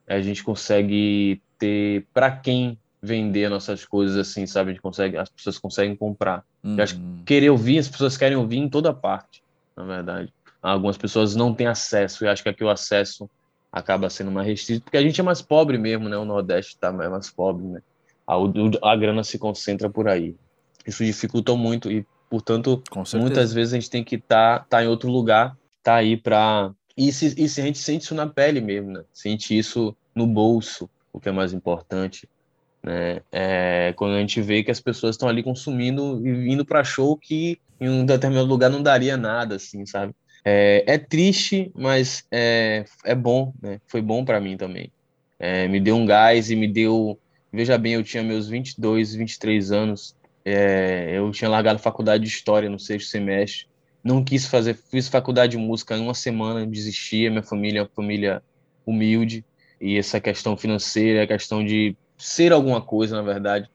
a gente consegue ter para quem vender nossas coisas assim sabe a gente consegue as pessoas conseguem comprar uhum. eu acho que uhum. querer ouvir as pessoas querem ouvir em toda parte na verdade algumas pessoas não têm acesso e acho que aqui o acesso acaba sendo mais restrito porque a gente é mais pobre mesmo né o Nordeste está mais pobre né a, a grana se concentra por aí. Isso dificulta muito e, portanto, muitas vezes a gente tem que estar tá, tá em outro lugar, tá aí para e se, e se a gente sente isso na pele mesmo, né? Sente isso no bolso, o que é mais importante, né? É, quando a gente vê que as pessoas estão ali consumindo e indo para show que em um determinado lugar não daria nada, assim, sabe? É, é triste, mas é, é bom, né? Foi bom para mim também. É, me deu um gás e me deu Veja bem, eu tinha meus 22, 23 anos, é, eu tinha largado faculdade de História no sexto semestre, não quis fazer, fiz faculdade de música em uma semana, desisti, minha família é uma família humilde, e essa questão financeira, a questão de ser alguma coisa, na verdade,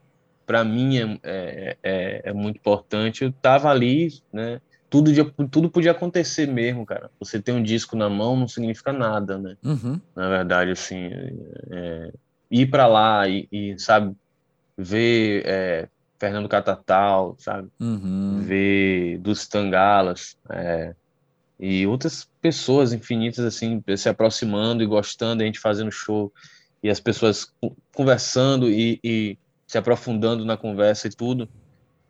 para mim é, é, é, é, muito importante. Eu tava ali, né? Tudo, tudo podia acontecer mesmo, cara. Você ter um disco na mão não significa nada, né? Uhum. Na verdade, assim, é, ir para lá e, e, sabe, ver é, Fernando Catatal, sabe, uhum. ver dos Tangalas é, e outras pessoas infinitas, assim, se aproximando e gostando, a gente fazendo show e as pessoas conversando e, e se aprofundando na conversa e tudo,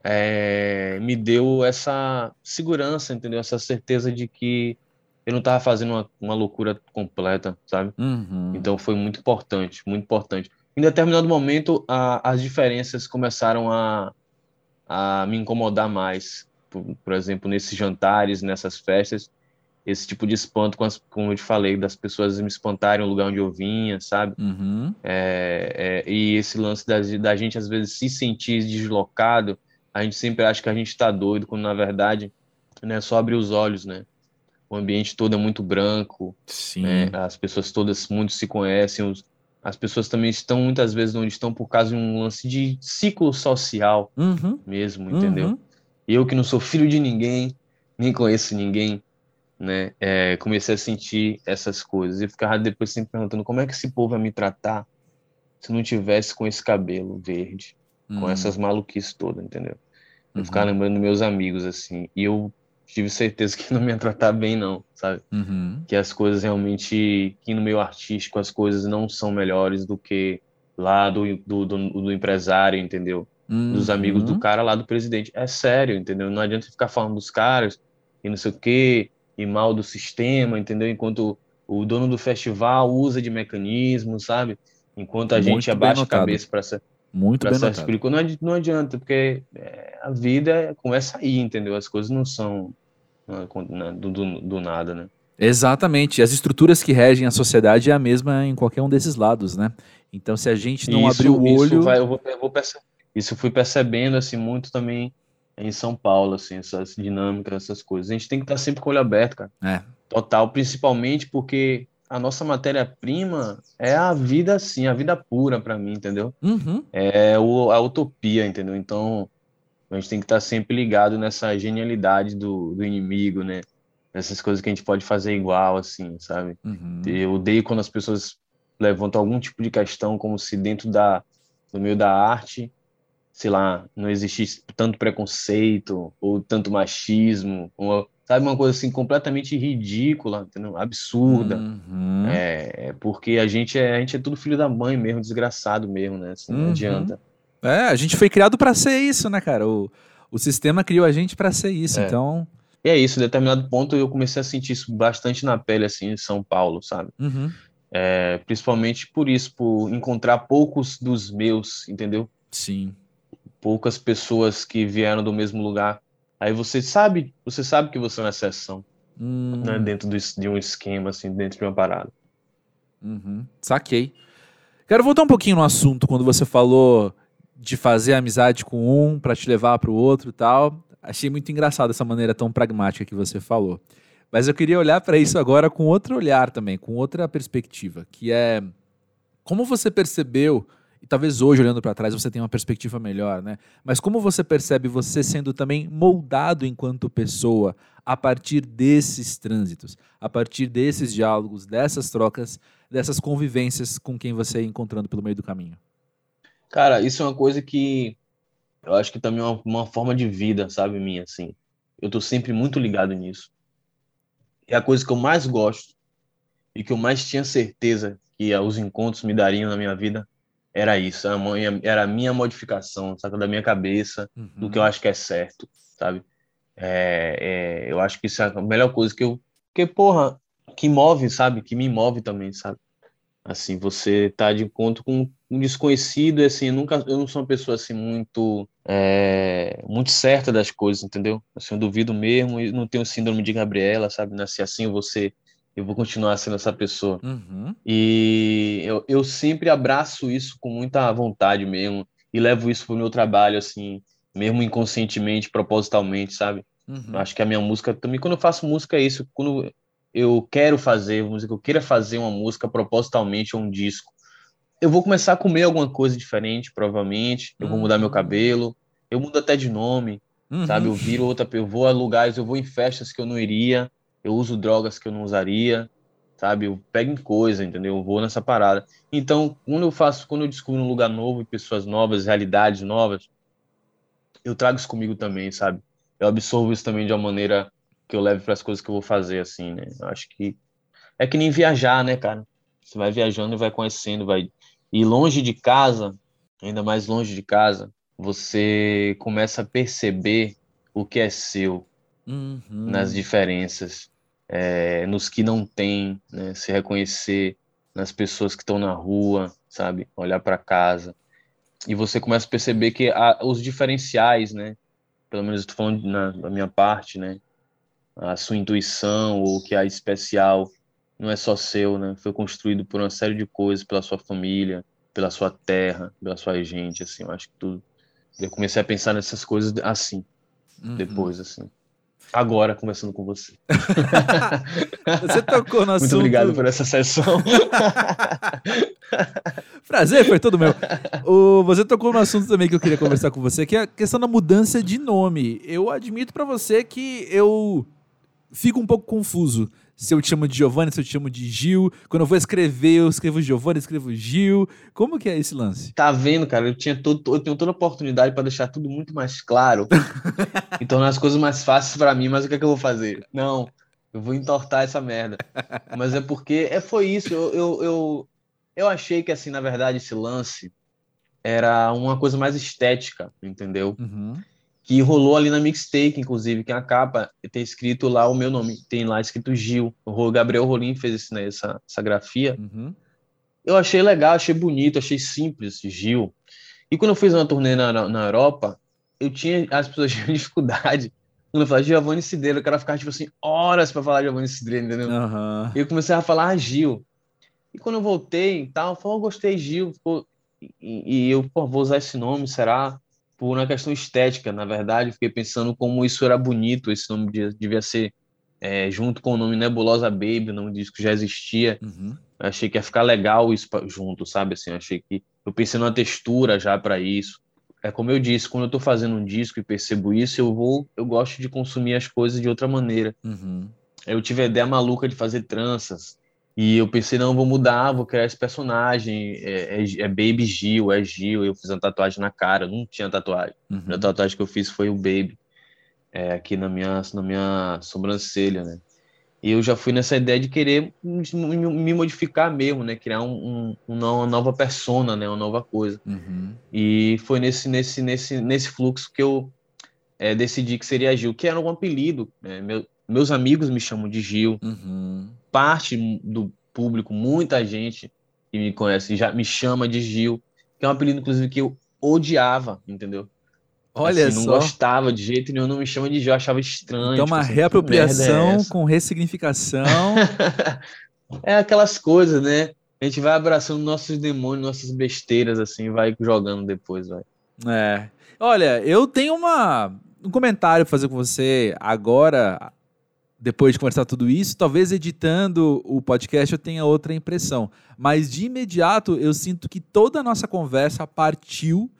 é, me deu essa segurança, entendeu? Essa certeza de que eu não estava fazendo uma, uma loucura completa, sabe? Uhum. Então foi muito importante, muito importante. Em determinado momento, a, as diferenças começaram a, a me incomodar mais. Por, por, exemplo, nesses jantares, nessas festas, esse tipo de espanto, com as, como eu te falei, das pessoas me espantarem no lugar onde eu vinha, sabe? Uhum. É, é, e esse lance da, da gente, às vezes, se sentir deslocado, a gente sempre acha que a gente está doido, quando na verdade né, só abrir os olhos, né? o ambiente todo é muito branco, né? as pessoas todas muito se conhecem, os, as pessoas também estão muitas vezes onde estão por causa de um lance de ciclo social uhum. mesmo, entendeu? Uhum. Eu que não sou filho de ninguém, nem conheço ninguém, né? É, comecei a sentir essas coisas e ficava depois sempre perguntando como é que esse povo vai me tratar se não tivesse com esse cabelo verde, uhum. com essas maluquices todas, entendeu? Eu uhum. ficava lembrando meus amigos assim, e eu tive certeza [LAUGHS] que não me ia tratar bem, não, sabe? Uhum. Que as coisas realmente, que no meio artístico as coisas não são melhores do que lá do, do, do, do empresário, entendeu? Uhum. Dos amigos do cara lá do presidente. É sério, entendeu? Não adianta ficar falando dos caras e não sei o quê, e mal do sistema, entendeu? Enquanto o dono do festival usa de mecanismo, sabe? Enquanto a Muito gente abaixa a cabeça para essa muito bem explicou. Não, não adianta, porque é, a vida começa aí, entendeu? As coisas não são é, do, do, do, nada, né? Exatamente. As estruturas que regem a sociedade é a mesma em qualquer um desses lados, né? Então, se a gente não isso, abrir o olho... Isso, vai, eu vou, eu vou perce... isso fui percebendo, assim, muito também em São Paulo, assim, essas dinâmicas, essas coisas. A gente tem que estar sempre com o olho aberto, cara. É. Total, principalmente porque a nossa matéria-prima é a vida, assim, a vida pura para mim, entendeu? Uhum. É o, a utopia, entendeu? Então, a gente tem que estar sempre ligado nessa genialidade do, do inimigo, né? Essas coisas que a gente pode fazer igual, assim, sabe? Uhum. Eu odeio quando as pessoas levantam algum tipo de questão como se dentro da, do meio da arte, sei lá, não existisse tanto preconceito ou tanto machismo, ou sabe? Uma coisa assim completamente ridícula, entendeu? absurda. Uhum. É, porque a gente é, a gente é tudo filho da mãe mesmo, desgraçado mesmo, né? Assim, uhum. Não adianta. É, a gente foi criado para ser isso, né, cara? O, o sistema criou a gente para ser isso, é. então. E é isso, em determinado ponto eu comecei a sentir isso bastante na pele, assim, em São Paulo, sabe? Uhum. É, principalmente por isso, por encontrar poucos dos meus, entendeu? Sim. Poucas pessoas que vieram do mesmo lugar Aí você sabe, você sabe que você é uma exceção, hum. né, dentro do, de um esquema, assim, dentro de uma parada. Uhum. Saquei. Quero voltar um pouquinho no assunto quando você falou de fazer amizade com um para te levar para o outro e tal. Achei muito engraçado essa maneira tão pragmática que você falou. Mas eu queria olhar para isso agora com outro olhar também, com outra perspectiva, que é como você percebeu, talvez hoje olhando para trás você tenha uma perspectiva melhor, né? Mas como você percebe você sendo também moldado enquanto pessoa a partir desses trânsitos, a partir desses diálogos, dessas trocas, dessas convivências com quem você é encontrando pelo meio do caminho? Cara, isso é uma coisa que eu acho que também é uma, uma forma de vida, sabe, minha, assim. Eu tô sempre muito ligado nisso é a coisa que eu mais gosto e que eu mais tinha certeza que os encontros me dariam na minha vida era isso, era a minha modificação, sabe, da minha cabeça, uhum. do que eu acho que é certo, sabe? É, é, eu acho que isso é a melhor coisa que eu, que porra, que move, sabe? Que me move também, sabe? Assim, você tá de encontro com um desconhecido, e assim, eu nunca, eu não sou uma pessoa assim muito, é, muito certa das coisas, entendeu? Assim, eu duvido mesmo, e não tenho síndrome de Gabriela, sabe? Nasci assim, você, eu vou continuar sendo essa pessoa. Uhum. E eu, eu sempre abraço isso com muita vontade mesmo, e levo isso pro meu trabalho, assim, mesmo inconscientemente, propositalmente, sabe? Uhum. Acho que a minha música também, quando eu faço música, é isso. Quando eu quero fazer música, eu queira fazer uma música propositalmente ou um disco, eu vou começar a comer alguma coisa diferente, provavelmente. Eu vou mudar meu uhum. cabelo, eu mudo até de nome, uhum. sabe? Eu viro outra, eu vou a lugares, eu vou em festas que eu não iria, eu uso drogas que eu não usaria, sabe? Eu pego em coisa, entendeu? Eu vou nessa parada. Então, quando eu faço, quando eu descubro um lugar novo, pessoas novas, realidades novas, eu trago isso comigo também, sabe? Eu absorvo isso também de uma maneira que eu levo para as coisas que eu vou fazer, assim, né? Eu acho que é que nem viajar, né, cara? Você vai viajando e vai conhecendo, vai. E longe de casa, ainda mais longe de casa, você começa a perceber o que é seu uhum. nas diferenças, é, nos que não tem, né? Se reconhecer nas pessoas que estão na rua, sabe? Olhar para casa. E você começa a perceber que há os diferenciais, né? Pelo menos estou falando na, na minha parte, né? a sua intuição ou o que há especial não é só seu, né? Foi construído por uma série de coisas, pela sua família, pela sua terra, pela sua gente, assim, eu acho que tudo. Eu comecei a pensar nessas coisas assim, uhum. depois, assim. Agora, conversando com você. [LAUGHS] você tocou no assunto... Muito obrigado por essa sessão. [LAUGHS] Prazer, foi todo meu. O, você tocou no assunto também que eu queria conversar com você, que é a questão da mudança de nome. Eu admito para você que eu fico um pouco confuso se eu te chamo de Giovanni, se eu te chamo de Gil. Quando eu vou escrever, eu escrevo Giovanni, escrevo Gil. Como que é esse lance? Tá vendo, cara? Eu, tinha todo, eu tenho toda a oportunidade para deixar tudo muito mais claro [LAUGHS] e tornar as coisas mais fáceis para mim, mas o que é que eu vou fazer? Não, eu vou entortar essa merda. Mas é porque é, foi isso. Eu, eu, eu, eu achei que, assim, na verdade, esse lance era uma coisa mais estética, entendeu? Uhum que rolou ali na mixtape, inclusive, que a capa tem escrito lá o meu nome, tem lá escrito Gil. O Gabriel Rolim fez esse, né, essa, essa grafia. Uhum. Eu achei legal, achei bonito, achei simples, Gil. E quando eu fiz uma turnê na, na, na Europa, eu tinha, as pessoas [LAUGHS] tinham dificuldade. Quando eu falava Giovanni Cidreira, o cara ficava, tipo assim, horas para falar Giovanni Cidreira, entendeu? Uhum. E eu comecei a falar Gil. E quando eu voltei e tal, eu falei, oh, gostei, Gil. E, e eu, pô, vou usar esse nome, será? Por uma questão estética, na verdade, fiquei pensando como isso era bonito, esse nome devia ser é, junto com o nome Nebulosa Baby, o nome disso que já existia. Uhum. Achei que ia ficar legal isso junto, sabe? Assim, achei que eu pensei numa textura já para isso. É como eu disse, quando eu estou fazendo um disco e percebo isso, eu vou, eu gosto de consumir as coisas de outra maneira. Uhum. Eu tive a ideia maluca de fazer tranças, e eu pensei, não, vou mudar, vou criar esse personagem. É, é, é, Baby Gil, é Gil. Eu fiz uma tatuagem na cara, não tinha tatuagem. Uhum. A tatuagem que eu fiz foi o Baby, é, aqui na minha, na minha sobrancelha, né? E eu já fui nessa ideia de querer me modificar mesmo, né? Criar um, um, uma nova persona, né? Uma nova coisa. Uhum. E foi nesse, nesse, nesse, nesse fluxo que eu é, decidi que seria Gil, que era um apelido. Né? Meu, meus amigos me chamam de Gil. Uhum parte do público, muita gente que me conhece já me chama de Gil, que é um apelido, inclusive, que eu odiava, entendeu? Olha assim, não só. gostava de jeito nenhum, não me chama de Gil, eu achava estranho. Então, tipo, uma assim, reapropriação é com ressignificação. [LAUGHS] é aquelas coisas, né? a gente vai abraçando nossos demônios, nossas besteiras, assim, vai jogando depois, vai. É. Olha, eu tenho uma, um comentário pra fazer com você agora, depois de conversar tudo isso. Talvez editando o podcast eu tenha outra impressão. Mas de imediato eu sinto que toda a nossa conversa partiu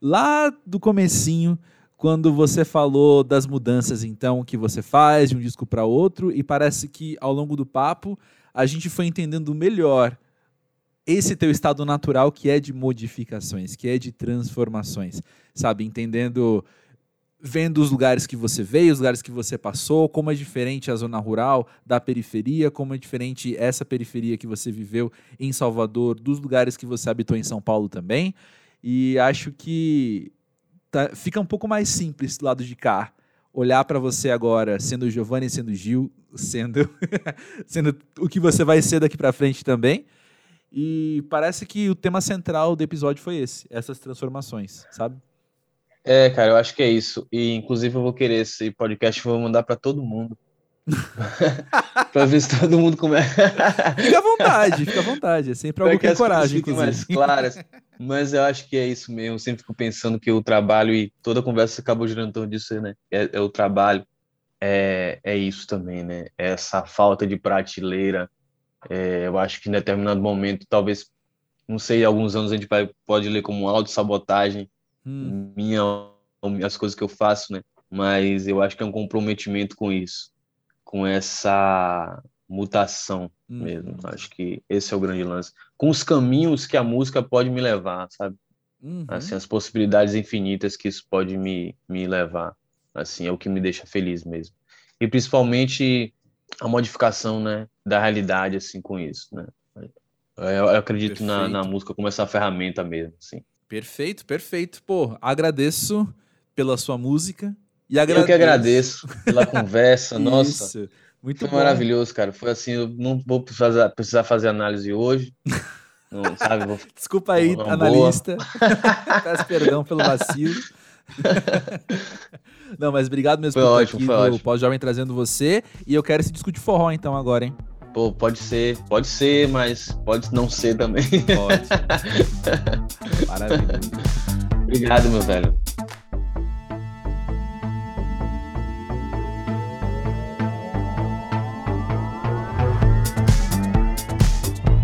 lá do comecinho quando você falou das mudanças então que você faz de um disco para outro e parece que ao longo do papo a gente foi entendendo melhor esse teu estado natural que é de modificações, que é de transformações, sabe, entendendo vendo os lugares que você veio, os lugares que você passou, como é diferente a zona rural da periferia, como é diferente essa periferia que você viveu em Salvador, dos lugares que você habitou em São Paulo também. E acho que tá, fica um pouco mais simples do lado de cá. Olhar para você agora, sendo Giovanni, sendo Gil, sendo, [LAUGHS] sendo o que você vai ser daqui para frente também. E parece que o tema central do episódio foi esse, essas transformações, sabe? É, cara, eu acho que é isso. E inclusive eu vou querer esse podcast, vou mandar para todo mundo. [LAUGHS] para ver se todo mundo começa. [LAUGHS] fica à vontade, fica à vontade. É sempre algo que tem coragem, inclusive. mais claras. [LAUGHS] Mas eu acho que é isso mesmo. Eu sempre fico pensando que o trabalho e toda a conversa acabou girando em torno disso, né? É, é, o trabalho, é, é isso também, né? É essa falta de prateleira. É, eu acho que em determinado momento, talvez, não sei, alguns anos a gente vai, pode ler como autossabotagem hum. minha, as coisas que eu faço, né? Mas eu acho que é um comprometimento com isso, com essa mutação hum. mesmo. Acho que esse é o grande lance. Com os caminhos que a música pode me levar, sabe? Uhum. Assim, as possibilidades infinitas que isso pode me, me levar. Assim, é o que me deixa feliz mesmo. E principalmente a modificação, né, da realidade, assim, com isso, né? Eu, eu acredito na, na, música como essa ferramenta mesmo, assim. Perfeito, perfeito. Pô, agradeço pela sua música. E agradeço... Eu que agradeço pela conversa, [LAUGHS] nossa. Isso. Muito Foi bom. maravilhoso, cara. Foi assim, eu não vou precisar, precisar fazer análise hoje. [LAUGHS] Não, sabe, vou... Desculpa aí, analista. [LAUGHS] Peço perdão pelo vacilo. não, mas obrigado mesmo foi por ótimo, estar aqui no Pós-Jovem trazendo você. E eu quero esse disco de forró então agora, hein? Pô, pode ser, pode ser, mas pode não ser também. Pode. [LAUGHS] Maravilha. Obrigado, meu velho.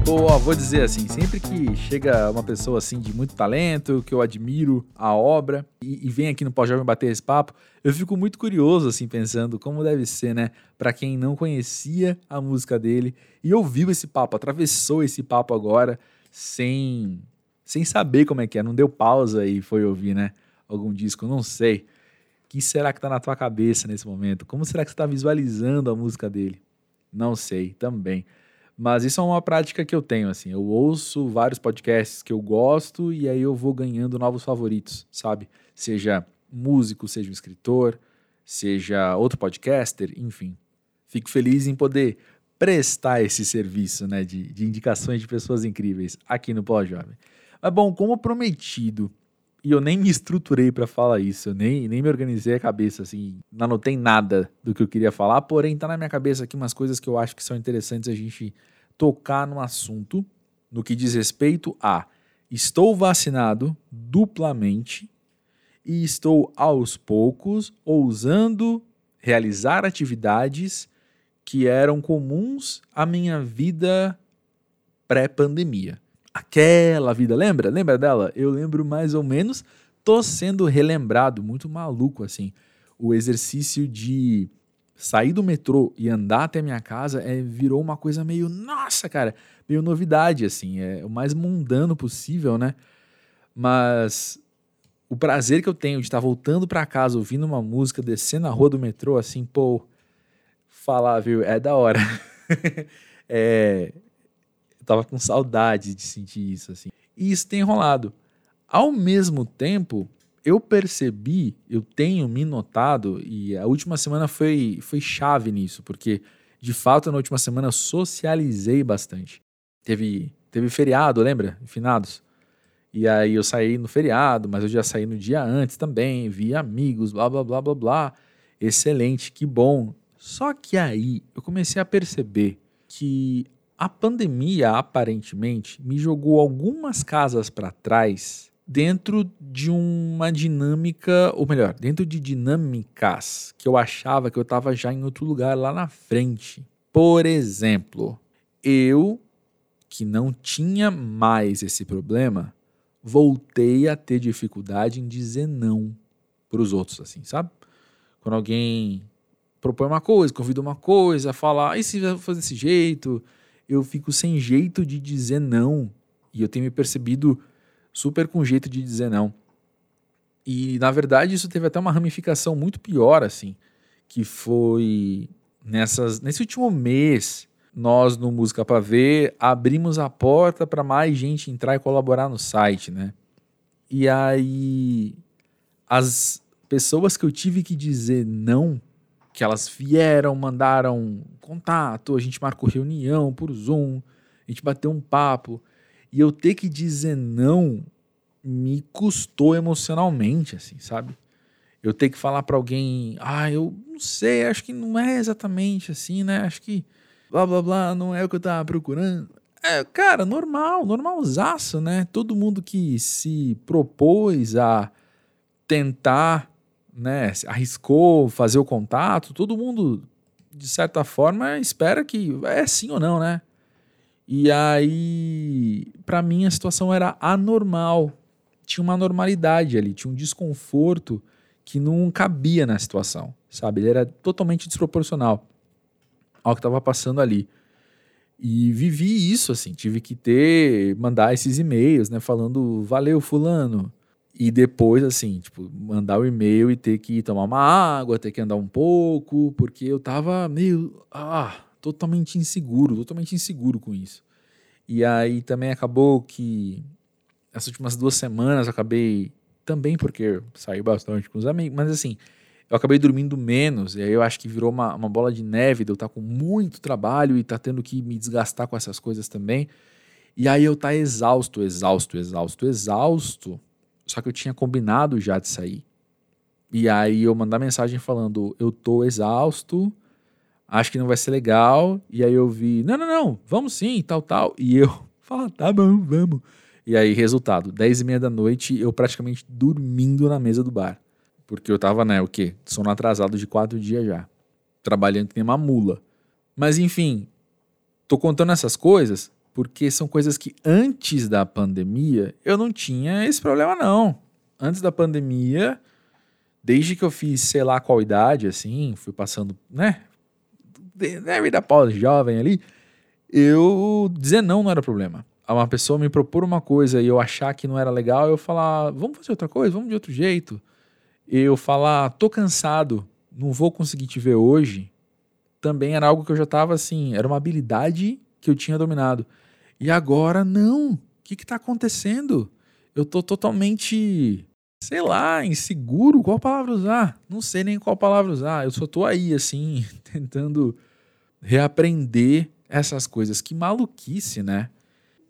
Pô, vou dizer assim, sempre que chega uma pessoa assim de muito talento, que eu admiro a obra e, e vem aqui no Pós-Jovem bater esse papo, eu fico muito curioso assim pensando como deve ser, né, para quem não conhecia a música dele e ouviu esse papo, atravessou esse papo agora sem sem saber como é que é, não deu pausa e foi ouvir, né, algum disco, não sei. O que será que tá na tua cabeça nesse momento? Como será que você tá visualizando a música dele? Não sei, também. Mas isso é uma prática que eu tenho, assim. Eu ouço vários podcasts que eu gosto e aí eu vou ganhando novos favoritos, sabe? Seja músico, seja um escritor, seja outro podcaster, enfim. Fico feliz em poder prestar esse serviço, né, de, de indicações de pessoas incríveis aqui no Pós Jovem. Mas bom, como prometido, e eu nem me estruturei para falar isso, eu nem, nem me organizei a cabeça, assim, não anotei nada do que eu queria falar, porém tá na minha cabeça aqui umas coisas que eu acho que são interessantes a gente tocar no assunto, no que diz respeito a estou vacinado duplamente e estou aos poucos ousando realizar atividades que eram comuns à minha vida pré-pandemia aquela vida, lembra? Lembra dela? Eu lembro mais ou menos, tô sendo relembrado, muito maluco assim. O exercício de sair do metrô e andar até minha casa é, virou uma coisa meio, nossa, cara, meio novidade, assim, é o mais mundano possível, né? Mas o prazer que eu tenho de estar voltando para casa ouvindo uma música, descendo a rua do metrô, assim, pô, falar, viu, é da hora. [LAUGHS] é, tava com saudade de sentir isso, assim. E isso tem rolado. Ao mesmo tempo, eu percebi, eu tenho me notado, e a última semana foi, foi chave nisso, porque de fato na última semana socializei bastante. Teve, teve feriado, lembra? Finados. E aí eu saí no feriado, mas eu já saí no dia antes também, vi amigos, blá blá blá blá blá. Excelente, que bom. Só que aí eu comecei a perceber que A pandemia, aparentemente, me jogou algumas casas para trás dentro de uma dinâmica, ou melhor, dentro de dinâmicas que eu achava que eu estava já em outro lugar lá na frente. Por exemplo, eu, que não tinha mais esse problema, voltei a ter dificuldade em dizer não para os outros, assim, sabe? Quando alguém propõe uma coisa, convida uma coisa, fala, e se fazer desse jeito? Eu fico sem jeito de dizer não. E eu tenho me percebido super com jeito de dizer não. E, na verdade, isso teve até uma ramificação muito pior, assim, que foi nessas, nesse último mês, nós no Música para Ver abrimos a porta para mais gente entrar e colaborar no site, né? E aí as pessoas que eu tive que dizer não, que elas vieram, mandaram contato, a gente marcou reunião por Zoom, a gente bateu um papo, e eu ter que dizer não me custou emocionalmente, assim, sabe? Eu ter que falar para alguém, ah, eu não sei, acho que não é exatamente assim, né? Acho que blá blá blá não é o que eu tava procurando. É, cara, normal, normalzaço, né? Todo mundo que se propôs a tentar, né, arriscou fazer o contato, todo mundo, de certa forma, espera que é sim ou não, né? E aí, para mim, a situação era anormal. Tinha uma normalidade ali, tinha um desconforto que não cabia na situação, sabe? Ele era totalmente desproporcional ao que estava passando ali. E vivi isso, assim, tive que ter, mandar esses e-mails, né, falando, valeu, fulano, e depois, assim, tipo, mandar o e-mail e ter que tomar uma água, ter que andar um pouco, porque eu tava meio. Ah, totalmente inseguro, totalmente inseguro com isso. E aí também acabou que essas últimas duas semanas eu acabei. Também porque saí bastante com os amigos, mas assim, eu acabei dormindo menos, e aí eu acho que virou uma, uma bola de neve de eu estar tá com muito trabalho e estar tá tendo que me desgastar com essas coisas também. E aí eu tá exausto, exausto, exausto, exausto só que eu tinha combinado já de sair. E aí eu mandar mensagem falando, eu tô exausto, acho que não vai ser legal. E aí eu vi, não, não, não, vamos sim, tal, tal. E eu, [LAUGHS] fala, tá bom, vamos. E aí, resultado, 10 e meia da noite, eu praticamente dormindo na mesa do bar. Porque eu tava, né, o quê? Sono atrasado de quatro dias já. Trabalhando que nem uma mula. Mas enfim, tô contando essas coisas porque são coisas que antes da pandemia eu não tinha esse problema não. Antes da pandemia, desde que eu fiz sei lá qual idade, assim, fui passando, né, na vida pós-jovem ali, eu dizer não não era problema. Uma pessoa me propor uma coisa e eu achar que não era legal, eu falar, vamos fazer outra coisa, vamos de outro jeito. Eu falar, tô cansado, não vou conseguir te ver hoje, também era algo que eu já estava assim, era uma habilidade que eu tinha dominado. E agora, não. O que está acontecendo? Eu tô totalmente, sei lá, inseguro. Qual palavra usar? Não sei nem qual palavra usar. Eu só tô aí, assim, [LAUGHS] tentando reaprender essas coisas. Que maluquice, né?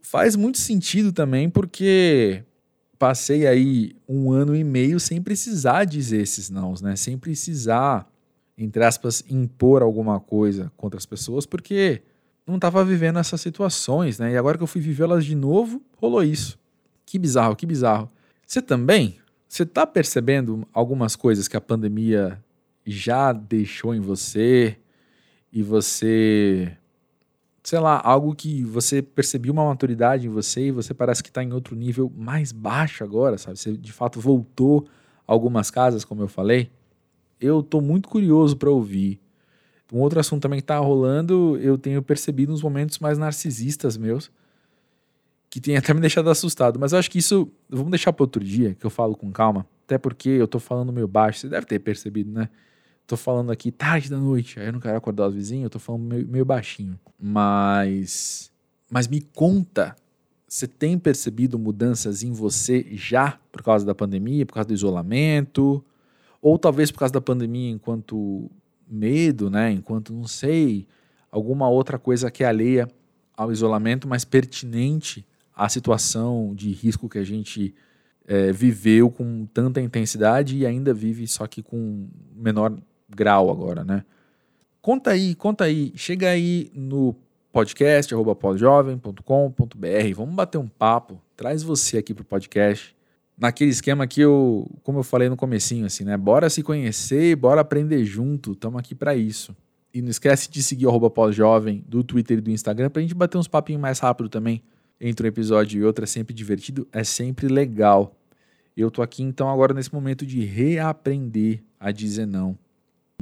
Faz muito sentido também, porque passei aí um ano e meio sem precisar dizer esses nãos, né? Sem precisar, entre aspas, impor alguma coisa contra as pessoas, porque não estava vivendo essas situações, né? E agora que eu fui vivê-las de novo, rolou isso. Que bizarro, que bizarro. Você também? Você está percebendo algumas coisas que a pandemia já deixou em você e você, sei lá, algo que você percebeu uma maturidade em você e você parece que está em outro nível mais baixo agora, sabe? Você de fato voltou a algumas casas, como eu falei. Eu estou muito curioso para ouvir um outro assunto também que tá rolando, eu tenho percebido uns momentos mais narcisistas meus, que tem até me deixado assustado. Mas eu acho que isso, vamos deixar para outro dia, que eu falo com calma. Até porque eu tô falando meio baixo, você deve ter percebido, né? Tô falando aqui tarde da noite, aí eu não quero acordar os vizinhos, eu tô falando meio, meio baixinho. Mas. Mas me conta, você tem percebido mudanças em você já por causa da pandemia, por causa do isolamento? Ou talvez por causa da pandemia enquanto medo, né? Enquanto não sei, alguma outra coisa que alheia ao isolamento, mas pertinente à situação de risco que a gente é, viveu com tanta intensidade e ainda vive, só que com menor grau agora, né? Conta aí, conta aí, chega aí no podcast@podjovem.com.br. Vamos bater um papo. Traz você aqui pro podcast. Naquele esquema que eu, como eu falei no comecinho assim, né? Bora se conhecer, bora aprender junto. Estamos aqui para isso. E não esquece de seguir o pós-jovem do Twitter e do Instagram pra gente bater uns papinhos mais rápido também. Entre um episódio e outro é sempre divertido, é sempre legal. Eu tô aqui então agora nesse momento de reaprender a dizer não.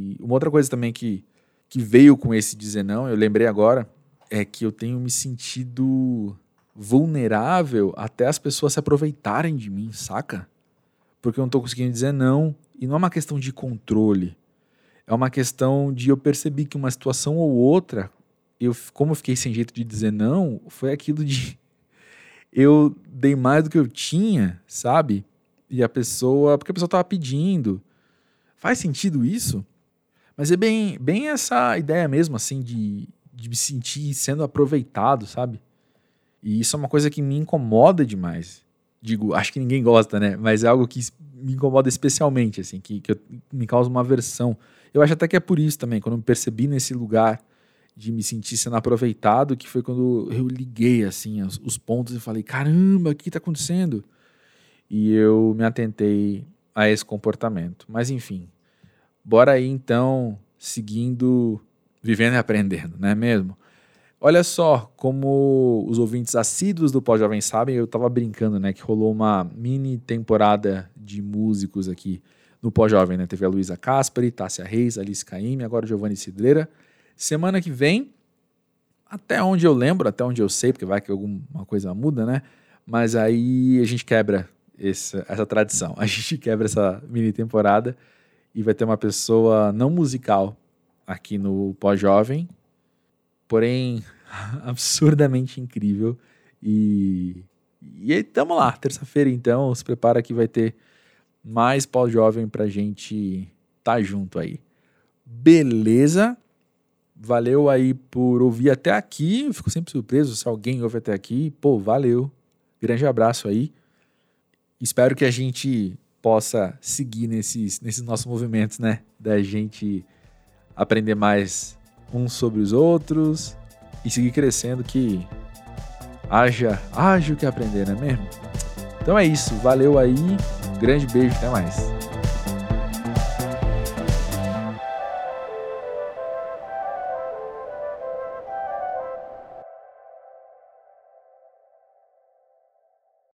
E uma outra coisa também que, que veio com esse dizer não, eu lembrei agora, é que eu tenho me sentido vulnerável até as pessoas se aproveitarem de mim, saca? Porque eu não tô conseguindo dizer não. E não é uma questão de controle. É uma questão de eu perceber que uma situação ou outra, eu, como eu fiquei sem jeito de dizer não, foi aquilo de [LAUGHS] eu dei mais do que eu tinha, sabe? E a pessoa, porque a pessoa tava pedindo. Faz sentido isso? Mas é bem, bem essa ideia mesmo, assim, de, de me sentir sendo aproveitado, sabe? E isso é uma coisa que me incomoda demais. Digo, acho que ninguém gosta, né? Mas é algo que me incomoda especialmente, assim, que, que eu, me causa uma aversão. Eu acho até que é por isso também, quando eu me percebi nesse lugar de me sentir sendo aproveitado, que foi quando eu liguei, assim, os, os pontos e falei, caramba, o que está acontecendo? E eu me atentei a esse comportamento. Mas enfim, bora aí então, seguindo, vivendo e aprendendo, não é mesmo? Olha só, como os ouvintes assíduos do Pós-Jovem sabem, eu estava brincando, né, que rolou uma mini temporada de músicos aqui no Pós-Jovem, né? Teve a Luísa Caspari, Tássia Reis, Alice Caime, agora Giovanni Cidreira. Semana que vem, até onde eu lembro, até onde eu sei, porque vai que alguma coisa muda, né? Mas aí a gente quebra essa, essa tradição. [LAUGHS] A gente quebra essa mini temporada e vai ter uma pessoa não musical aqui no Pós-Jovem, porém [LAUGHS] absurdamente incrível. E, e estamos lá, terça-feira então, se prepara que vai ter mais pós-jovem pra gente tá junto aí. Beleza? Valeu aí por ouvir até aqui. Eu fico sempre surpreso se alguém ouve até aqui. Pô, valeu. Grande abraço aí. Espero que a gente possa seguir nesses, nesses nossos movimentos, né? Da gente aprender mais uns sobre os outros e seguir crescendo que haja, haja o que aprender, não é mesmo? Então é isso, valeu aí, grande beijo, até mais.